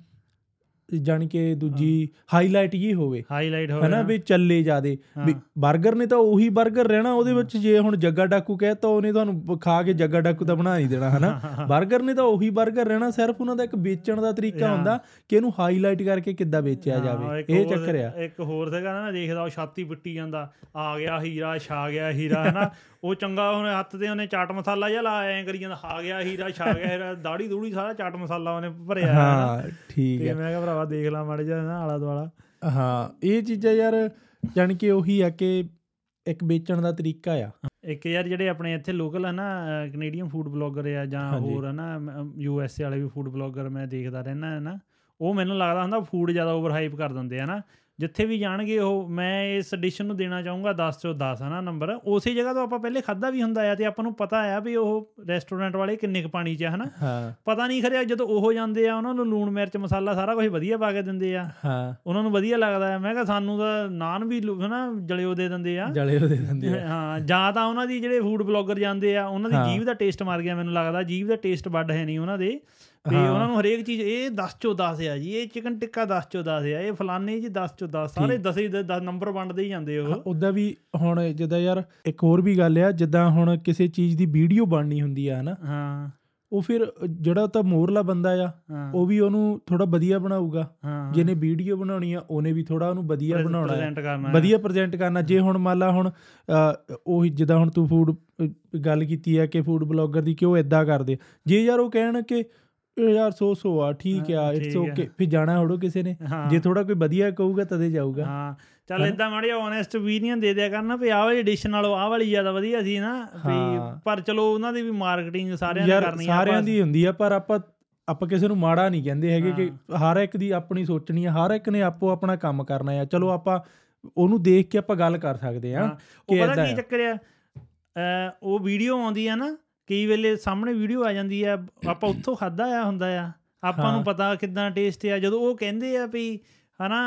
ਜਾਨੀ ਕਿ ਦੂਜੀ ਹਾਈਲਾਈਟ ਜੀ ਹੋਵੇ ਹਾਈਲਾਈਟ ਹੋਵੇ ਹਨਾ ਵੀ ਚੱਲੇ ਜਾਦੇ। ਵੀ 버ਗਰ ਨੇ ਤਾਂ ਉਹੀ 버ਗਰ ਰਹਿਣਾ ਉਹਦੇ ਵਿੱਚ ਜੇ ਹੁਣ ਜੱਗਾ ਡਾਕੂ ਕਹੇ ਤਾਂ ਉਹਨੇ ਤੁਹਾਨੂੰ ਖਾ ਕੇ ਜੱਗਾ ਡਾਕੂ ਤਾਂ ਬਣਾ ਨਹੀਂ ਦੇਣਾ ਹਨਾ। 버ਗਰ ਨੇ ਤਾਂ ਉਹੀ 버ਗਰ ਰਹਿਣਾ ਸਿਰਫ ਉਹਨਾਂ ਦਾ ਇੱਕ ਵੇਚਣ ਦਾ ਤਰੀਕਾ ਹੁੰਦਾ ਕਿ ਇਹਨੂੰ ਹਾਈਲਾਈਟ ਕਰਕੇ ਕਿੱਦਾਂ ਵੇਚਿਆ ਜਾਵੇ। ਇਹ ਚੱਕਰ ਆ। ਇੱਕ ਹੋਰ ਸੀਗਾ ਨਾ ਮੈਂ ਦੇਖਦਾ ਉਹ ਛਾਤੀ ਪਿੱਟੀ ਜਾਂਦਾ ਆ ਗਿਆ ਹੀਰਾ ਛਾ ਗਿਆ ਹੀਰਾ ਹਨਾ। ਉਹ ਚੰਗਾ ਉਹਨੇ ਹੱਥ ਤੇ ਉਹਨੇ ਚਾਟ ਮਸਾਲਾ ਜਿਹਾ ਲਾਇਆ ਐਂ ਕਰੀ ਜਾਂਦਾ ਆ ਗਿਆ ਹੀਰਾ ਛਾ ਗਿਆ ਹੀਰਾ ਦਾੜੀ ਦੂੜੀ ਸਾਰਾ ਚਾਟ ਮਸਾਲਾ ਉਹਨੇ ਭਰਿਆ ਹਾਂ ਠੀਕ ਹੈ ਤੇ ਮੈਂ ਕਿਹਾ ਭਰਾਵਾ ਦੇਖ ਲਾ ਮਾੜੇ ਜਿਹਾ ਨਾ ਆਲਾ ਦੁਆਲਾ। ਹਾਂ ਇਹ ਚੀਜ਼ਾਂ ਯਾਰ ਜਾਣੀ ਕਿ ਉਹੀ ਆ ਕਿ ਇੱਕ ਵੇਚਣ ਦਾ ਤਰੀਕਾ ਆ। ਇੱਕ ਯਾਰ ਜਿਹੜੇ ਆਪਣੇ ਇੱਥੇ ਲੋਕਲ ਹੈ ਨਾ ਕੈਨੇਡੀਅਨ ਫੂਡ ਬਲੌਗਰ ਆ ਜਾਂ। ਹੋਰ ਹੈ ਨਾ ਯੂ ਐਸ ਏ ਵਾਲੇ ਵੀ ਫੂਡ ਬਲੌਗਰ ਮੈਂ ਦੇਖਦਾ ਰਹਿਣਾ ਹੈ ਨਾ ਉਹ ਮੈਨੂੰ ਲੱਗਦਾ ਹੁੰਦਾ ਫੂਡ ਜ਼ਿਆਦਾ ਓਵਰ ਹਾਈਪ ਕਰ ਦਿੰਦੇ ਆ ਨਾ। ਜਿੱਥੇ ਵੀ ਜਾਣਗੇ ਉਹ ਮੈਂ ਇਸ ਐਡੀਸ਼ਨ ਨੂੰ ਦੇਣਾ ਚਾਹੂੰਗਾ 10 ਚੋਂ 10 ਹੈ ਨਾ ਨੰਬਰ ਉਸੇ ਜਗ੍ਹਾ ਤੋਂ ਆਪਾਂ ਪਹਿਲੇ ਖਾਦਾ ਵੀ ਹੁੰਦਾ ਆ ਤੇ ਆਪਾਂ ਨੂੰ ਪਤਾ ਆ ਵੀ ਉਹ ਰੈਸਟੋਰੈਂਟ ਵਾਲੇ ਕਿੰਨੇ ਕੁ ਪਾਣੀ 'ਚ ਆ ਹਨਾ। ਪਤਾ ਨਹੀਂ ਖਰਿਆ ਜਦੋਂ ਉਹ ਜਾਂਦੇ ਆ ਉਹਨਾਂ ਨੂੰ ਲੂਣ ਮਿਰਚ ਮਸਾਲਾ ਸਾਰਾ ਕੁਝ ਵਧੀਆ ਪਾ ਕੇ ਦਿੰਦੇ ਆ। ਹਾਂ। ਉਹਨਾਂ ਨੂੰ ਵਧੀਆ ਲੱਗਦਾ ਆ। ਮੈਂ ਕਿਹਾ ਸਾਨੂੰ ਤਾਂ ਨਾਨ ਵੀ ਹਨਾ ਜਲਿਓ ਦੇ ਦਿੰਦੇ ਆ। ਜਲੇ ਉਹ ਦੇ ਦਿੰਦੇ ਆ। ਹਾਂ ਜਾਂ ਤਾਂ ਉਹਨਾਂ ਦੀ ਜਿਹੜੇ ਫੂਡ ਬਲੌਗਰ ਜਾਂਦੇ ਆ ਉਹਨਾਂ ਦੀ। ਜੀਭ ਦਾ ਟੇਸਟ ਮਾਰ ਗਿਆ ਮੈਨੂੰ ਲੱਗਦਾ। ਜੀਭ ਦਾ ਟੇਸਟ ਵੱਡ ਹੈ ਨਹੀਂ ਉਹਨਾਂ ਦੇ। ਹਾਂ। ਉਹਨਾਂ ਨੂੰ ਹਰੇਕ ਚੀਜ਼ ਇਹ 10 ਚੋਂ 10 ਆ ਜੀ ਇਹ ਚਿਕਨ ਟਿੱਕਾ 10 ਚੋਂ 10 ਆ ਇਹ ਫਲਾਨੇ ਜੀ 10 ਚੋਂ 10 ਸਾਰੇ 10 ਹੀ 10 ਨੰਬਰ ਵੰਡਦੇ ਹੀ ਜਾਂਦੇ ਉਹ। ਉਦਾਂ ਵੀ ਹੁਣ ਜਿੱਦਾਂ ਯਾਰ ਇੱਕ ਹੋਰ ਵੀ ਗੱਲ ਆ ਜਿੱਦਾਂ ਹੁਣ ਕਿਸੇ ਚੀਜ਼ ਦੀ ਵੀਡੀਓ ਬਣਨੀ ਹੁੰਦੀ ਆ ਹਨਾ? ਹਾਂ। ਉਹ ਫਿਰ ਜਿਹੜਾ ਤਾਂ ਮੋਰਲਾ ਬੰਦਾ ਆ ਉਹ ਵੀ ਉਹਨੂੰ ਥੋੜਾ ਵਧੀਆ ਬਣਾਊਗਾ। ਜਿਹਨੇ ਵੀਡੀਓ ਬਣਾਉਣੀ ਆ ਉਹਨੇ ਵੀ ਥੋੜਾ ਉਹਨੂੰ ਵਧੀਆ ਬਣਾਉਣਾ। ਵਧੀਆ ਪ੍ਰੈਜ਼ੈਂਟ ਕਰਨਾ। ਜੇ ਹੁਣ ਮੰਨ ਲਾ ਹੁਣ ਉਹੀ ਜਿੱਦਾਂ ਹੁਣ ਤੂੰ ਫੂਡ ਗੱਲ ਕੀਤੀ ਆ ਕਿ ਫੂਡ ਬਲੌਗਰ ਦੀ ਕਿ ਉਹ ਇਦਾਂ ਕਰਦੇ ਜੇ ਯਾਰ ਉਹ ਕਹਿਣ ਕਿ ਯਾਰ ਸੋ ਸੋ ਆ ਠੀਕ ਆ ਇਟਸ ਆ। ਓਕੇ ਫਿਰ ਜਾਣਾ ਹੋੜੋ ਕਿਸੇ ਨੇ ਜੇ ਥੋੜਾ ਕੋਈ ਵਧੀਆ ਕਹੂਗਾ ਤਦੇ ਜਾਊਗਾ ਹਾਂ ਚੱਲ? ਇਦਾਂ ਮਾੜੀ ਓਨੈਸਟ ਓਪੀਨੀਅਨ ਦੇ ਦਿਆ ਕਰਨਾ ਵੀ ਆਹ ਵਾਲੀ ਐਡੀਸ਼ਨ ਨਾਲੋਂ ਆਹ ਵਾਲੀ ਜ਼ਿਆਦਾ ਵਧੀਆ ਸੀ ਨਾ ਵੀ। ਪਰ ਚਲੋ ਉਹਨਾਂ ਦੀ ਵੀ ਮਾਰਕੀਟਿੰਗ ਸਾਰਿਆਂ ਨੇ ਕਰਨੀ ਆ ਸਾਰਿਆਂ ਦੀ ਹੁੰਦੀ ਆ ਪਰ ਆਪਾਂ ਆਪਾਂ ਕਿਸੇ ਨੂੰ ਮਾੜਾ ਨਹੀਂ ਕਹਿੰਦੇ ਹੈਗੇ ਕਿ ਹਰ ਇੱਕ ਦੀ ਆਪਣੀ ਸੋਚਣੀ ਹੈ ਹਰ ਇੱਕ ਨੇ ਆਪੋ ਆਪਣਾ ਕੰਮ ਕਰਨਾ ਹੈ ਚਲੋ ਆਪਾਂ ਉਹਨੂੰ ਦੇਖ ਕੇ ਆਪਾਂ ਗੱਲ ਕਰ ਸਕਦੇ ਆ ਹਾਂ, ਉਹ ਕਿ ਪਤਾ ਕੀ ਆ। ਚੱਕਰ ਆ ਉਹ ਵੀਡੀਓ ਆਉਂਦੀ ਆ ਨਾ ਕਈ ਵੇਲੇ ਸਾਹਮਣੇ ਵੀਡੀਓ ਆ ਜਾਂਦੀ ਆ ਆਪਾਂ ਉੱਥੋਂ ਖਾਦਾ ਆ ਹੁੰਦਾ ਆ। ਆਪਾਂ। ਨੂੰ ਪਤਾ ਕਿਦਾਂ ਟੇਸਟ ਆ। ਜਦੋਂ ਉਹ ਕਹਿੰਦੇ ਆ ਵੀ ਹਨਾ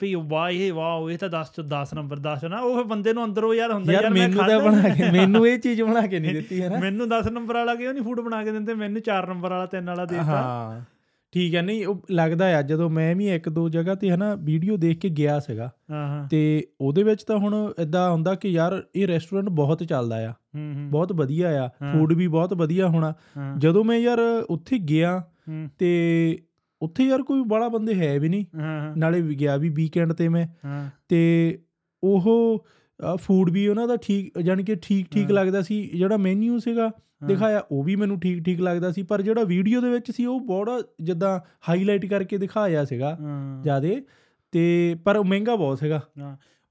ਵੀ ਵਾਹ ਇਹ ਵਾਹ ਇਹ ਤਾਂ 10 ਚ 10 ਨੰਬਰ 10 ਨਾ ਉਹ ਬੰਦੇ ਨੂੰ ਅੰਦਰੋਂ ਯਾਰ ਹੁੰਦਾ ਯਾਰ ਮੈਨੂੰ ਤਾਂ ਬਣਾ ਕੇ ਮੈਨੂੰ ਇਹ ਚੀਜ਼ ਬਣਾ ਕੇ ਨਹੀਂ ਦਿੱਤੀ ਹੈ ਨਾ ਮੈਨੂੰ 10 ਨੰਬਰ ਵਾਲਾ ਕਿਉਂ ਨਹੀਂ ਫੂਡ ਬਣਾ ਕੇ ਦਿੰਦੇ? ਮੈਨੂੰ 4 ਨੰਬਰ ਵਾਲਾ 3 ਵਾਲਾ ਦੇ ਦਿੱਤਾ। ਹਾਂ। ਠੀਕ ਹੈ ਨਹੀਂ ਉਹ ਲੱਗਦਾ ਆ ਜਦੋਂ ਮੈਂ ਵੀ ਇੱਕ ਦੋ ਜਗ੍ਹਾ ਤੇ ਹਨਾ ਵੀਡੀਓ ਦੇਖ ਕੇ ਗਿਆ ਸੀਗਾ ਹਾਂ ਹਾਂ। ਤੇ ਉਹਦੇ ਵਿੱਚ ਤਾਂ ਹੁਣ ਇਦਾਂ ਹੁੰਦਾ ਕਿ ਯਾਰ ਇਹ ਰੈਸਟੋਰੈਂਟ ਬਹੁਤ ਚੱਲਦਾ ਆ ਬਹੁਤ ਵਧੀਆ ਆ। ਫੂਡ ਵੀ ਬਹੁਤ ਵਧੀਆ ਹੋਣਾ। ਜਦੋਂ ਮੈਂ ਯਾਰ ਉੱਥੇ ਗਿਆ ਤੇ ਉੱਥੇ ਯਾਰ ਕੋਈ ਬੜਾ ਬੰਦੇ ਹੈ ਵੀ ਨਹੀਂ। ਨਾਲੇ ਗਿਆ ਵੀ ਵੀਕਐਂਡ ਤੇ ਮੈਂ। ਤੇ ਉਹ ਫੂਡ ਵੀ ਉਹਨਾਂ ਦਾ ਠੀਕ ਯਾਨੀ ਕਿ ਠੀਕ ਠੀਕ। ਲੱਗਦਾ ਸੀ ਜਿਹੜਾ ਮੈਨੂ ਸੀਗਾ। ਦਿਖਾਇਆ ਉਹ ਵੀ ਮੈਨੂੰ ਠੀਕ ਠੀਕ ਲੱਗਦਾ ਸੀ ਪਰ ਜਿਹੜਾ ਵੀਡੀਓ ਦੇ ਵਿੱਚ ਸੀ ਉਹ ਬੜਾ ਜਿੱਦਾਂ ਹਾਈਲਾਈਟ ਕਰਕੇ ਦਿਖਾਇਆ ਸੀਗਾ ਜਿਆਦੇ ਤੇ ਪਰ ਉਹ ਮਹਿੰਗਾ ਬਹੁਤ ਸੀਗਾ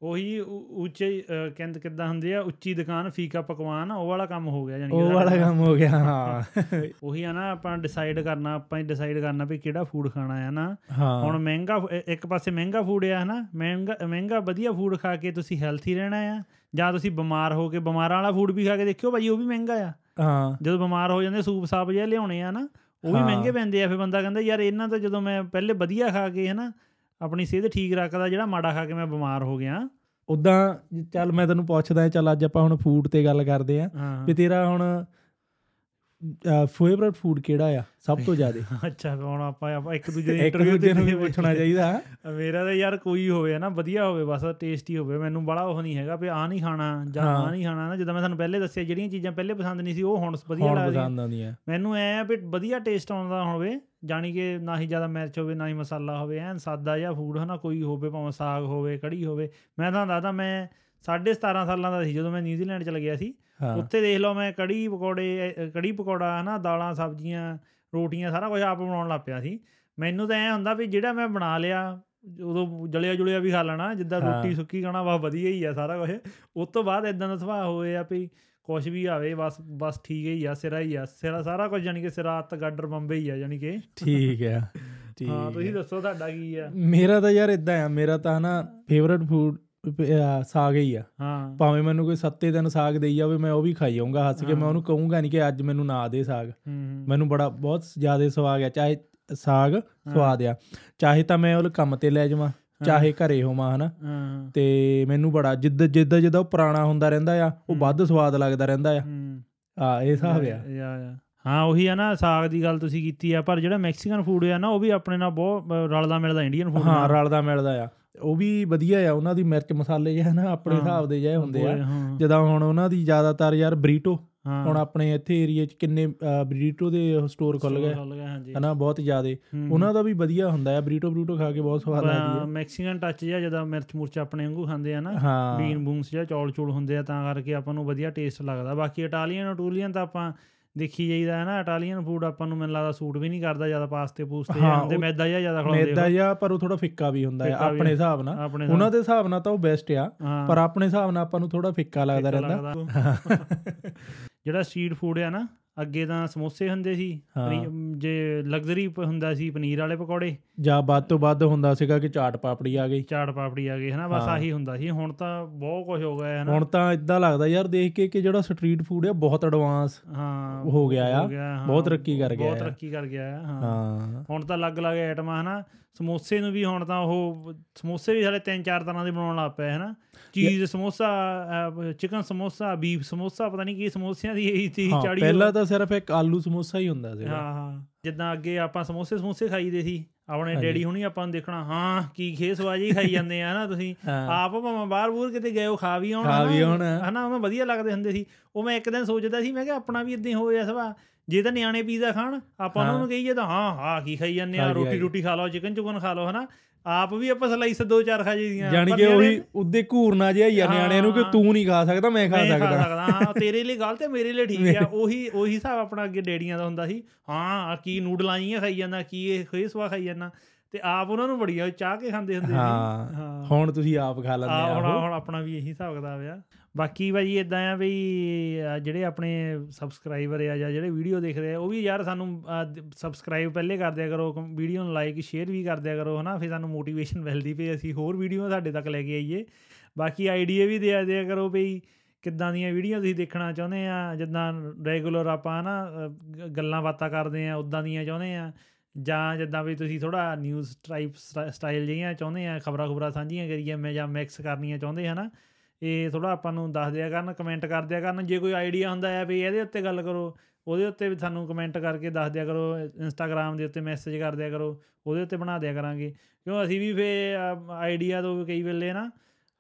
ਉਹੀ ਉੱਚੇ ਕਹਿੰਦੇ ਕਿੱਦਾਂ ਹੁੰਦੇ ਆ ਉੱਚੀ ਦੁਕਾਨ ਫੀਕਾ ਪਕਵਾਨ ਉਹ ਵਾਲਾ ਕੰਮ ਹੋ ਗਿਆ ਜਾਨੀ ਉਹ ਵਾਲਾ। ਕੰਮ ਹੋ ਗਿਆ ਹਾਂ। ਉਹੀ ਆ ਨਾ ਆਪਾਂ ਡਿਸਾਈਡ ਕਰਨਾ ਆਪਾਂ ਹੀ ਡਿਸਾਈਡ ਕਰਨਾ ਵੀ ਕਿਹੜਾ ਫੂਡ ਖਾਣਾ ਆ ਨਾ। ਹੁਣ ਮਹਿੰਗਾ ਇੱਕ ਪਾਸੇ ਮਹਿੰਗਾ ਫੂਡ ਆ ਹਨਾ। ਮਹਿੰਗਾ ਮਹਿੰਗਾ ਵਧੀਆ ਫੂਡ ਖਾ ਕੇ ਤੁਸੀਂ ਹੈਲਥੀ ਰਹਿਣਾ ਆ। ਜਾਂ ਤੁਸੀਂ ਬਿਮਾਰ ਹੋ ਕੇ ਬਿਮਾਰਾਂ ਵਾਲਾ ਫੂਡ ਵੀ ਖਾ ਕੇ ਦੇਖਿਓ ਭਾਈ ਉਹ ਵੀ ਮਹਿੰਗਾ ਆ। ਹਾਂ। ਜਦੋਂ ਬਿਮਾਰ ਹੋ ਜਾਂਦੇ ਸੂਪ ਸਾਪ ਜਿਹਾ ਲਿਆਉਣੇ ਆ ਨਾ ਉਹ ਵੀ। ਮਹਿੰਗੇ ਪੈਂਦੇ ਆ। ਫਿਰ ਬੰਦਾ ਕਹਿੰਦਾ ਯਾਰ ਇਹਨਾਂ ਤਾਂ ਜਦੋਂ ਮੈਂ ਪਹਿਲੇ ਵਧੀਆ ਖਾ ਕੇ ਹਨਾ ਆਪਣੀ ਸਿਹਤ ਠੀਕ ਰੱਖਦਾ ਜਿਹੜਾ ਮਾੜਾ ਖਾ ਕੇ ਮੈਂ ਬਿਮਾਰ ਹੋ ਗਿਆ। ਉਦਾਂ ਚੱਲ ਮੈਂ ਤੈਨੂੰ ਪੁੱਛਦਾ ਚੱਲ ਅੱਜ ਆਪਾਂ ਹੁਣ ਫੂਡ ਤੇ ਗੱਲ ਕਰਦੇ ਆਂ। ਵੀ ਤੇਰਾ ਹੁਣ ਫੇਵਰਟ ਫੂਡ ਕਿਹੜਾ ਆ? ਸਭ ਤੋਂ ਜ਼ਿਆਦਾ। ਅੱਛਾ ਹੁਣ ਆਪਾਂ ਆਪਾਂ ਇੱਕ ਦੂਜੇ ਦੀ ਦੂਜੇ ਨੂੰ ਵੀ ਤੇ ਪੁੱਛਣਾ ਚਾਹੀਦਾ। ਮੇਰਾ ਤਾਂ ਯਾਰ ਕੋਈ ਹੋਵੇ ਨਾ ਵਧੀਆ ਹੋਵੇ ਬਸ ਟੇਸਟੀ ਹੋਵੇ। ਮੈਨੂੰ ਬੜਾ ਉਹ ਨਹੀਂ ਹੈਗਾ ਵੀ ਆ ਨਹੀਂ ਖਾਣਾ ਜਾਂ। ਆ ਨਹੀਂ ਖਾਣਾ ਨਾ। ਜਦੋਂ ਮੈਂ ਤੁਹਾਨੂੰ ਪਹਿਲੇ ਦੱਸਿਆ ਜਿਹੜੀਆਂ ਚੀਜ਼ਾਂ ਪਹਿਲੇ ਪਸੰਦ ਨਹੀਂ ਸੀ ਉਹ ਹੁਣ ਵਧੀਆ ਲੱਗਦੀਆਂ ਮੈਨੂੰ ਐ ਆ ਵੀ ਵਧੀਆ ਟੇਸਟ ਆਉਂਦਾ ਹੋਵੇ ਜਾਣੀ ਕਿ ਨਾ ਹੀ ਜ਼ਿਆਦਾ ਮਿਰਚ ਹੋਵੇ ਨਾ ਹੀ ਮਸਾਲਾ ਹੋਵੇ ਐਨ ਸਾਦਾ ਜਿਹਾ ਫੂਡ ਹਨਾ ਕੋਈ ਹੋਵੇ ਭਾਵੇਂ ਸਾਗ ਹੋਵੇ ਕੜੀ ਹੋਵੇ। ਮੈਂ ਤਾਂ ਦੱਸਦਾ ਮੈਂ 17.5 ਸਾਲਾਂ ਦਾ ਸੀ ਜਦੋਂ ਮੈਂ ਨਿਊਜ਼ੀਲੈਂਡ ਚਲ ਗਿਆ ਸੀ। ਉੱਥੇ ਦੇਖ ਲਓ ਮੈਂ ਕੜੀ ਪਕੌੜੇ ਕੜੀ ਪਕੌੜਾ ਹਨਾ ਦਾਲਾਂ ਸਬਜ਼ੀਆਂ ਰੋਟੀਆਂ ਸਾਰਾ ਕੁਝ ਆਪ ਬਣਾਉਣ ਲੱਗ ਪਿਆ ਸੀ। ਮੈਨੂੰ ਤਾਂ ਐ ਹੁੰਦਾ ਵੀ ਜਿਹੜਾ ਮੈਂ ਬਣਾ ਲਿਆ ਉਦੋਂ ਜਲਿਆ ਜੁਲਿਆ ਵੀ ਖਾ ਲੈਣਾ ਜਿੱਦਾਂ। ਰੋਟੀ ਸੁੱਕੀ ਖਾਣਾ ਵਾ ਵਧੀਆ ਹੀ ਆ ਸਾਰਾ ਕੁਝ ਉਸ ਤੋਂ ਬਾਅਦ ਇਦਾਂ ਦਾ ਸੁਭਾਅ ਹੋਏ ਆ ਵੀ ਕੁਝ ਵੀ ਆਵੇ ਬਸ ਬਸ ਠੀਕ ਹੀ ਆ ਸਿਰਾ ਹੀ ਆ ਸਿਰਾ ਸਾਰਾ ਕੁਝ ਜਾਨੀ ਕਿ ਸਿਰਾ ਅੱਤ ਗਾਡਰ ਬੰਬੇ ਹੀ ਆ ਜਾਨੀ ਕਿ। ਠੀਕ ਆ ਠੀਕ ਹਾਂ ਤੁਸੀਂ। ਦੱਸੋ ਤੁਹਾਡਾ ਕੀ ਆ? ਮੇਰਾ ਤਾਂ ਯਾਰ ਇਦਾਂ ਆ ਮੇਰਾ ਤਾਂ ਨਾ ਫੇਵਰਟ ਫੂਡ ਸਾਗ ਹੀ ਆ। ਹਾਂ। ਭਾਵੇਂ ਮੈਨੂੰ ਕੋਈ ਸੱਤੇ ਦਿਨ ਸਾਗ ਦੇਈ ਜਾਵੇ ਮੈਂ ਉਹ ਵੀ ਖਾਈ ਜਾਊਂਗਾ ਹੱਸ ਕੇ। ਮੈਂ। ਉਹਨੂੰ ਕਹੂੰਗਾ ਨਹੀਂ ਕਿ ਅੱਜ ਮੈਨੂੰ ਨਾ ਦੇ ਸਾਗ। ਮੈਨੂੰ ਬੜਾ ਬਹੁਤ ਜ਼ਿਆਦਾ ਸਵਾਦ ਆ। ਚਾਹੇ ਸਾਗ ਸਵਾਦ ਆ। ਚਾਹੇ ਤਾਂ ਮੈਂ ਉਹ ਕੰਮ ਤੇ ਲੈ ਜਾਵਾਂ ਚਾਹੇ ਘਰੇ ਹੋਵਾਂ ਹਨਾ। ਤੇ ਮੈਨੂੰ ਬੜਾ ਜਿੱਦ ਜਿੱਦਾਂ ਜਿੱਦਾਂ ਉਹ ਪੁਰਾਣਾ ਹੁੰਦਾ ਰਹਿੰਦਾ ਆ ਉਹ। ਵੱਧ ਸਵਾਦ ਲੱਗਦਾ ਰਹਿੰਦਾ ਆ। ਆ ਇਹ ਹਿਸਾਬ ਆ। ਯਾ- ਯਾ-। ਹਾਂ ਉਹੀ ਆ ਨਾ ਸਾਗ ਦੀ ਗੱਲ ਤੁਸੀਂ ਕੀਤੀ ਆ ਪਰ ਜਿਹੜਾ ਮੈਕਸੀਕਨ ਫੂਡ ਆ ਨਾ ਉਹ ਵੀ ਆਪਣੇ ਨਾਲ ਬਹੁਤ ਰਲਦਾ ਮਿਲਦਾ ਇੰਡੀਅਨ ਫੂਡ ਹਾਂ ਰਲਦਾ ਮਿਲਦਾ ਆ। ਉਹ ਵੀ ਵਧੀਆ ਆ ਉਹਨਾਂ ਦੀ ਮਿਰਚ ਮਸਾਲੇ ਜਿਹੇ ਨਾ ਆਪਣੇ ਹਾਂ। ਹਿਸਾਬ ਦੇ ਜਿਹੇ ਹੁੰਦੇ ਆ। ਹਾਂ। ਜਿੱਦਾਂ ਹੁਣ ਉਹਨਾਂ ਦੀ ਜ਼ਿਆਦਾਤਰ ਯਾਰ ਬਰੀਟੋ ਹਾਂ। ਹੁਣ ਆਪਣੇ ਇੱਥੇ ਏਰੀਆ 'ਚ ਕਿੰਨੇ ਬਰੀਟੋ ਦੇ ਸਟੋਰ ਖੁੱਲ ਗਏ। ਹਨਾ ਬਹੁਤ ਜ਼ਿਆਦੇ। ਹੂੰ। ਉਹਨਾਂ ਦਾ ਵੀ ਵਧੀਆ ਹੁੰਦਾ ਆ ਬਰੀਟੋ ਬਰੂਟੋ ਖਾ ਕੇ ਬਹੁਤ ਸਵਾਦ ਲੱਗਦੀ ਅ, ਮੈਕਸੀਕਨ ਟੱਚ ਜਿਹਾ ਜਦੋਂ ਮਿਰਚ ਮੁਰਚ ਆਪਣੇ ਵਾਂਗੂ ਖਾਂਦੇ ਆ ਨਾ ਹਾਂ। ਬੀਨ ਬੂਨਸ ਜਾਂ ਚੌਲ ਚੂਲ ਹੁੰਦੇ ਆ ਤਾਂ ਕਰਕੇ ਆਪਾਂ ਨੂੰ ਵਧੀਆ ਟੇਸਟ ਲੱਗਦਾ। ਬਾਕੀ ਇਟਾਲੀਅਨ ਟੂਲੀਅਨ ਤਾਂ ਆਪਾਂ ਦੇਖੀ ਜਾਈਦਾ ਹੈ ਨਾ ਇਟਾਲੀਅਨ ਫੂਡ ਆਪਾਂ ਨੂੰ ਮੈਨੂੰ ਲੱਗਦਾ ਸੂਟ ਵੀ ਨਹੀਂ ਕਰਦਾ ਜ਼ਿਆਦਾ ਪਾਸਤੇ ਪੂਸਤੇ ਹਾਂ, ਉਹ- ਮੈਦਾ ਜਿਹਾ ਜ਼ਿਆਦਾ ਖਲਾਉਂਦੇ ਮੈਦਾ ਜਾਂ ਪਰ ਉਹ ਥੋੜਾ ਫਿੱਕਾ ਵੀ ਹੁੰਦਾ ਵੀ ਆਪਣੇ ਹਿਸਾਬ ਨਾਲ। ਉਹਨਾਂ ਦੇ ਹਿਸਾਬ ਨਾਲ ਤਾਂ ਉਹ ਬੈਸਟ ਆ ਹਾਂ। ਪਰ ਆਪਣੇ ਹਿਸਾਬ ਨਾਲ ਆਪਾਂ ਨੂੰ ਥੋੜਾ ਫਿੱਕਾ ਲੱਗਦਾ ਰਹਿੰਦਾ। ਜਿਹੜਾ ਸਟਰੀਟ ਫੂਡ ਆ ਨਾ ਅੱਗੇ ਤਾਂ ਸਮੋਸੇ ਹੁੰਦੇ ਸੀ ਜੇ ਲਗਜ਼ਰੀ ਹੁੰਦਾ ਸੀ ਪਨੀਰ ਵਾਲੇ ਪਕੌੜੇ ਜਾਂ ਵੱਧ ਤੋਂ ਵੱਧ ਹੁੰਦਾ ਸੀਗਾ ਕਿ ਚਾਟ ਪਾਪੜੀ ਆ ਗਈ ਚਾਟ ਪਾਪੜੀ ਆ ਗਈ ਹਨਾ ਬਸ। ਆਹੀ ਹੁੰਦਾ ਸੀ ਹੁਣ ਤਾਂ ਬਹੁਤ ਕੁਝ ਹੋ ਗਿਆ ਹਨਾ ਹੁਣ ਤਾਂ ਇਦਾਂ ਲੱਗਦਾ ਯਾਰ ਦੇਖ ਕੇ ਕਿ ਜਿਹੜਾ ਸਟਰੀਟ ਫੂਡ ਆ ਬਹੁਤ ਐਡਵਾਂਸ ਹਾਂ ਹੋ ਗਿਆ ਆ। ਬਹੁਤ ਤਰੱਕੀ ਕਰ ਗਿਆ ਬਹੁਤ। ਤਰੱਕੀ ਕਰ ਗਿਆ ਹਾਂ ਹੁਣ ਤਾਂ ਅਲੱਗ-ਅਲੱਗ ਆਈਟਮਾਂ ਹਨਾ ਸਮੋਸੇ ਨੂੰ ਵੀ ਹੁਣ ਤਾਂ ਉਹ ਸਮੋਸੇ ਵੀ ਹਲੇ ਤਿੰਨ ਚਾਰ ਤਰ੍ਹਾਂ ਦੇ ਬਣਾਉਣ ਲੱਗ ਪਏ ਹਨਾ? Cheese samosa chicken samosa beef samosa ਪਤਾ ਨਹੀਂ ਕੀ ਸਮੋਸਿਆਂ ਦੀ ਇਹੀ ਹਾਂ, ਚਾੜੀ ਪਹਿਲਾਂ ਤਾਂ ਸਿਰਫ ਇੱਕ ਆਲੂ ਸਮੋਸਾ ਹੀ ਹੁੰਦਾ ਸੀਗਾ। ਹਾਂ ਹਾਂ। ਜਿੱਦਾਂ ਅੱਗੇ ਆਪਾਂ ਸਮੋਸੇ ਸਮੋਸੇ ਖਾਈਦੇ ਸੀ ਆਪਣੇ। ਡੈਡੀ ਹੁਣੀ ਆਪਾਂ ਨੂੰ ਦੇਖਣਾ ਹਾਂ ਕੀ ਖੇਸਵਾਜੀ ਖਾਈ ਜਾਂਦੇ ਆ ਨਾ ਤੁਸੀਂ? ਹਾਂ। ਆਪ ਭਾਵੇਂ ਬਾਹਰ ਬੂਰ ਕਿਤੇ ਗਏ ਹੋ ਖਾ ਵੀ ਆਉਣ ਖਾ ਵੀ ਆਉਣ। ਹਨਾ ਉਹਨਾਂ ਵਧੀਆ ਲੱਗਦੇ ਹੁੰਦੇ ਸੀ। ਉਹ ਮੈਂ ਇੱਕ ਦਿਨ ਸੋਚਦਾ ਸੀ ਮੈਂ ਕਿ ਆਪਣਾ ਵੀ ਇਦਾਂ ਹੋਇਆ ਸਵਾ। ਜੇ ਤਾਂ ਨਿਆਣੇ ਪੀਜ਼ਾ ਖਾਣ ਆਪਾਂ ਉਹਨਾਂ। ਨੂੰ ਕਹੀਏ ਤਾਂ ਹਾਂ ਹਾਂ ਕੀ ਖਾਈ ਜਾਂਦੇ ਆ ਰੋਟੀ। ਰੋਟੀ ਖਾ ਲਓ ਚਿਕਨ ਚੁਕਨ ਖਾ ਲਓ ਹਨਾ ਆਪ ਵੀ ਆਪਾਂ ਸਲਾਈਸ ਦੋ ਚਾਰ ਖਾ ਜੀਦੀਆਂ ਜਾਣੀ ਕਿ ਉਹੀ ਉਹਦੇ ਘੂਰਨਾ ਜਿਹਾ ਹੀ ਆ ਨਿਆਣੇ ਨੂੰ ਕਿ। ਤੂੰ ਨਹੀਂ ਖਾ ਸਕਦਾ ਮੈਂ ਖਾ ਮੈਂ ਖਾ ਸਕਦਾ ਸਕਦਾ ਹਾਂ ਤੇਰੇ ਲਈ ਗਲਤ ਹੈ ਮੇਰੇ ਲਈ ਠੀਕ ਆ ਉਹੀ ਉਹੀ ਹਿਸਾਬ ਆਪਣਾ ਅੱਗੇ ਡੈਡੀਆਂ ਦਾ ਹੁੰਦਾ ਸੀ ਹਾਂ ਕੀ ਨੂਡਲਾਂ ਜੀਆਂ ਖਾਈ ਜਾਂਦਾ ਕੀ ਇਹ ਖੇਸਵਾ ਖਾਈ ਜਾਂਦਾ ਤੇ ਆਪ ਉਹਨਾਂ ਨੂੰ ਬੜੀ ਚਾਹ ਕੇ ਖਾਂਦੇ ਹੁੰਦੇ ਸੀ। ਹਾਂ ਹੁਣ ਤੁਸੀਂ ਆਪ ਖਾ ਲੈਂਦੇ ਆ ਹੁਣ। ਹੁਣ ਆਪਣਾ ਵੀ ਇਹੀ ਹਿਸਾਬ ਕਿਤਾਬ ਆ। ਬਾਕੀ ਭਾਜੀ ਇਦਾਂ ਆ ਵੀ ਜਿਹੜੇ ਆਪਣੇ ਸਬਸਕ੍ਰਾਈਬਰ ਆ ਜਾਂ ਜਿਹੜੇ ਵੀਡੀਓ ਦੇਖਦੇ ਆ ਉਹ ਵੀ ਯਾਰ ਸਾਨੂੰ ਸਬਸਕ੍ਰਾਈਬ ਪਹਿਲੇ ਕਰ ਦਿਆ ਕਰੋ ਵੀਡੀਓ ਨੂੰ ਲਾਈਕ ਸ਼ੇਅਰ ਵੀ ਕਰ ਦਿਆ ਕਰੋ ਹਨਾ? ਫਿਰ ਸਾਨੂੰ ਮੋਟੀਵੇਸ਼ਨ ਮਿਲਦੀ ਪਈ ਅਸੀਂ ਹੋਰ ਵੀਡੀਓ ਤੁਹਾਡੇ ਤੱਕ ਲੈ ਕੇ ਆਈਏ। ਬਾਕੀ ਆਈਡੀਆ ਵੀ ਦਿਆ ਦਿਆ ਕਰੋ ਵੀ ਕਿੱਦਾਂ ਦੀਆਂ ਵੀਡੀਓ ਤੁਸੀਂ ਦੇਖਣਾ ਚਾਹੁੰਦੇ ਆ ਜਿੱਦਾਂ ਰੈਗੂਲਰ ਆਪਾਂ ਨਾ ਗੱਲਾਂ ਬਾਤਾਂ ਕਰਦੇ ਆ ਉਦਾਂ ਦੀਆਂ ਚਾਹੁੰਦੇ ਆ। ਜਾਂ ਜਿੱਦਾਂ ਵੀ ਤੁਸੀਂ ਥੋੜਾ ਨਿਊਜ਼ ਟਾਈਪ ਸਟਾਈਲ ਜਿਹੀਆਂ ਚਾਹੁੰਦੇ ਆ ਖਬਰਾਂ ਖਬਰਾਂ ਸਾਂਝੀਆਂ ਕਰੀਏ, ਮੈਂ ਜਾਂ ਮਿਕਸ ਕਰਨੀਆਂ ਚਾਹੁੰਦੇ, ਹਨਾ? ਇਹ ਥੋੜਾ ਆਪਾਂ ਨੂੰ ਦੱਸ ਦਿਆ ਕਰਨ ਕਮੈਂਟ ਕਰ ਦਿਆ ਕਰਨ, ਜੇ ਕੋਈ ਆਈਡੀਆ ਹੁੰਦਾ ਹੈ ਵੀ ਇਹਦੇ ਉੱਤੇ ਗੱਲ ਕਰੋ, ਉਹਦੇ ਉੱਤੇ ਵੀ ਸਾਨੂੰ ਕਮੈਂਟ ਕਰਕੇ ਦੱਸ ਦਿਆ ਕਰੋ ਇੰਸਟਾਗ੍ਰam ਦੇ ਉੱਤੇ ਮੈਸੇਜ ਕਰ ਦਿਆ ਕਰੋ, ਉਹਦੇ ਉੱਤੇ ਬਣਾ ਦਿਆ ਕਰਾਂਗੇ। ਕਿਉਂ ਅਸੀਂ ਵੀ ਫੇ ਆਈਡੀਆ ਤੋਂ ਕਈ ਵੇਲੇ ਨਾ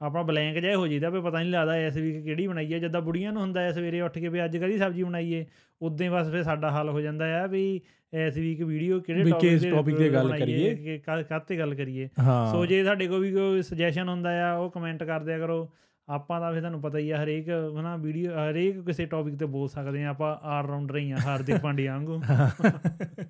ਆਪਣਾ ਬਲੈਂਕ ਜਿਹਾ ਹੋ ਜਾਂਦਾ ਵੀ ਪਤਾ ਨਹੀਂ ਲੱਗਦਾ ਇਸ ਵੀਕ ਕਿਹੜੀ ਬਣਾਈ ਹੈ, ਜਿੱਦਾਂ ਬੁੜੀਆਂ ਨੂੰ ਹੁੰਦਾ ਹੈ ਸਵੇਰੇ ਉੱਠ ਕੇ ਵੀ ਅੱਜ ਕਦੀ ਸਬਜ਼ੀ ਬਣਾਈਏ, ਉਦੋਂ ਹੀ ਬਸ ਫੇ ਸਾਡਾ ਹਾਲ ਹੋ ਜਾਂਦਾ ਹੈ ਵੀ ਇਸ ਵੀਕ ਵੀਡੀਓ ਕਿਹੜੇ ਟੌਪਿਕ ਤੇ ਤੇ ਗੱਲ ਕਰੀਏ। ਕਿ ਕਾ- ਕਾਹਤੇ ਗੱਲ ਕਰੀਏ। ਸੋ ਜੇ ਤੁਹਾਡੇ ਕੋਲ ਵੀ ਕੋਈ ਸੁਜੈਸ਼ਨ ਹੁੰਦਾ ਆ ਉਹ ਕਮੈਂਟ ਕਰ ਦਿਆ ਕਰੋ। ਆਪਾਂ ਤਾਂ ਫਿਰ ਤੁਹਾਨੂੰ ਪਤਾ ਹੀ ਆ ਹਰੇਕ ਹਨਾ ਵੀਡੀਓ ਹਰੇਕ ਕਿਸੇ ਟੌਪਿਕ ਤੇ ਬੋਲ ਸਕਦੇ ਆ। ਆਪਾਂ ਆਲ ਰਾਊਂਡਰ ਹੀ ਆ ਹਾਰਦਿਕ ਪਾਂਡਿਆ ਵਾਂਗੂ।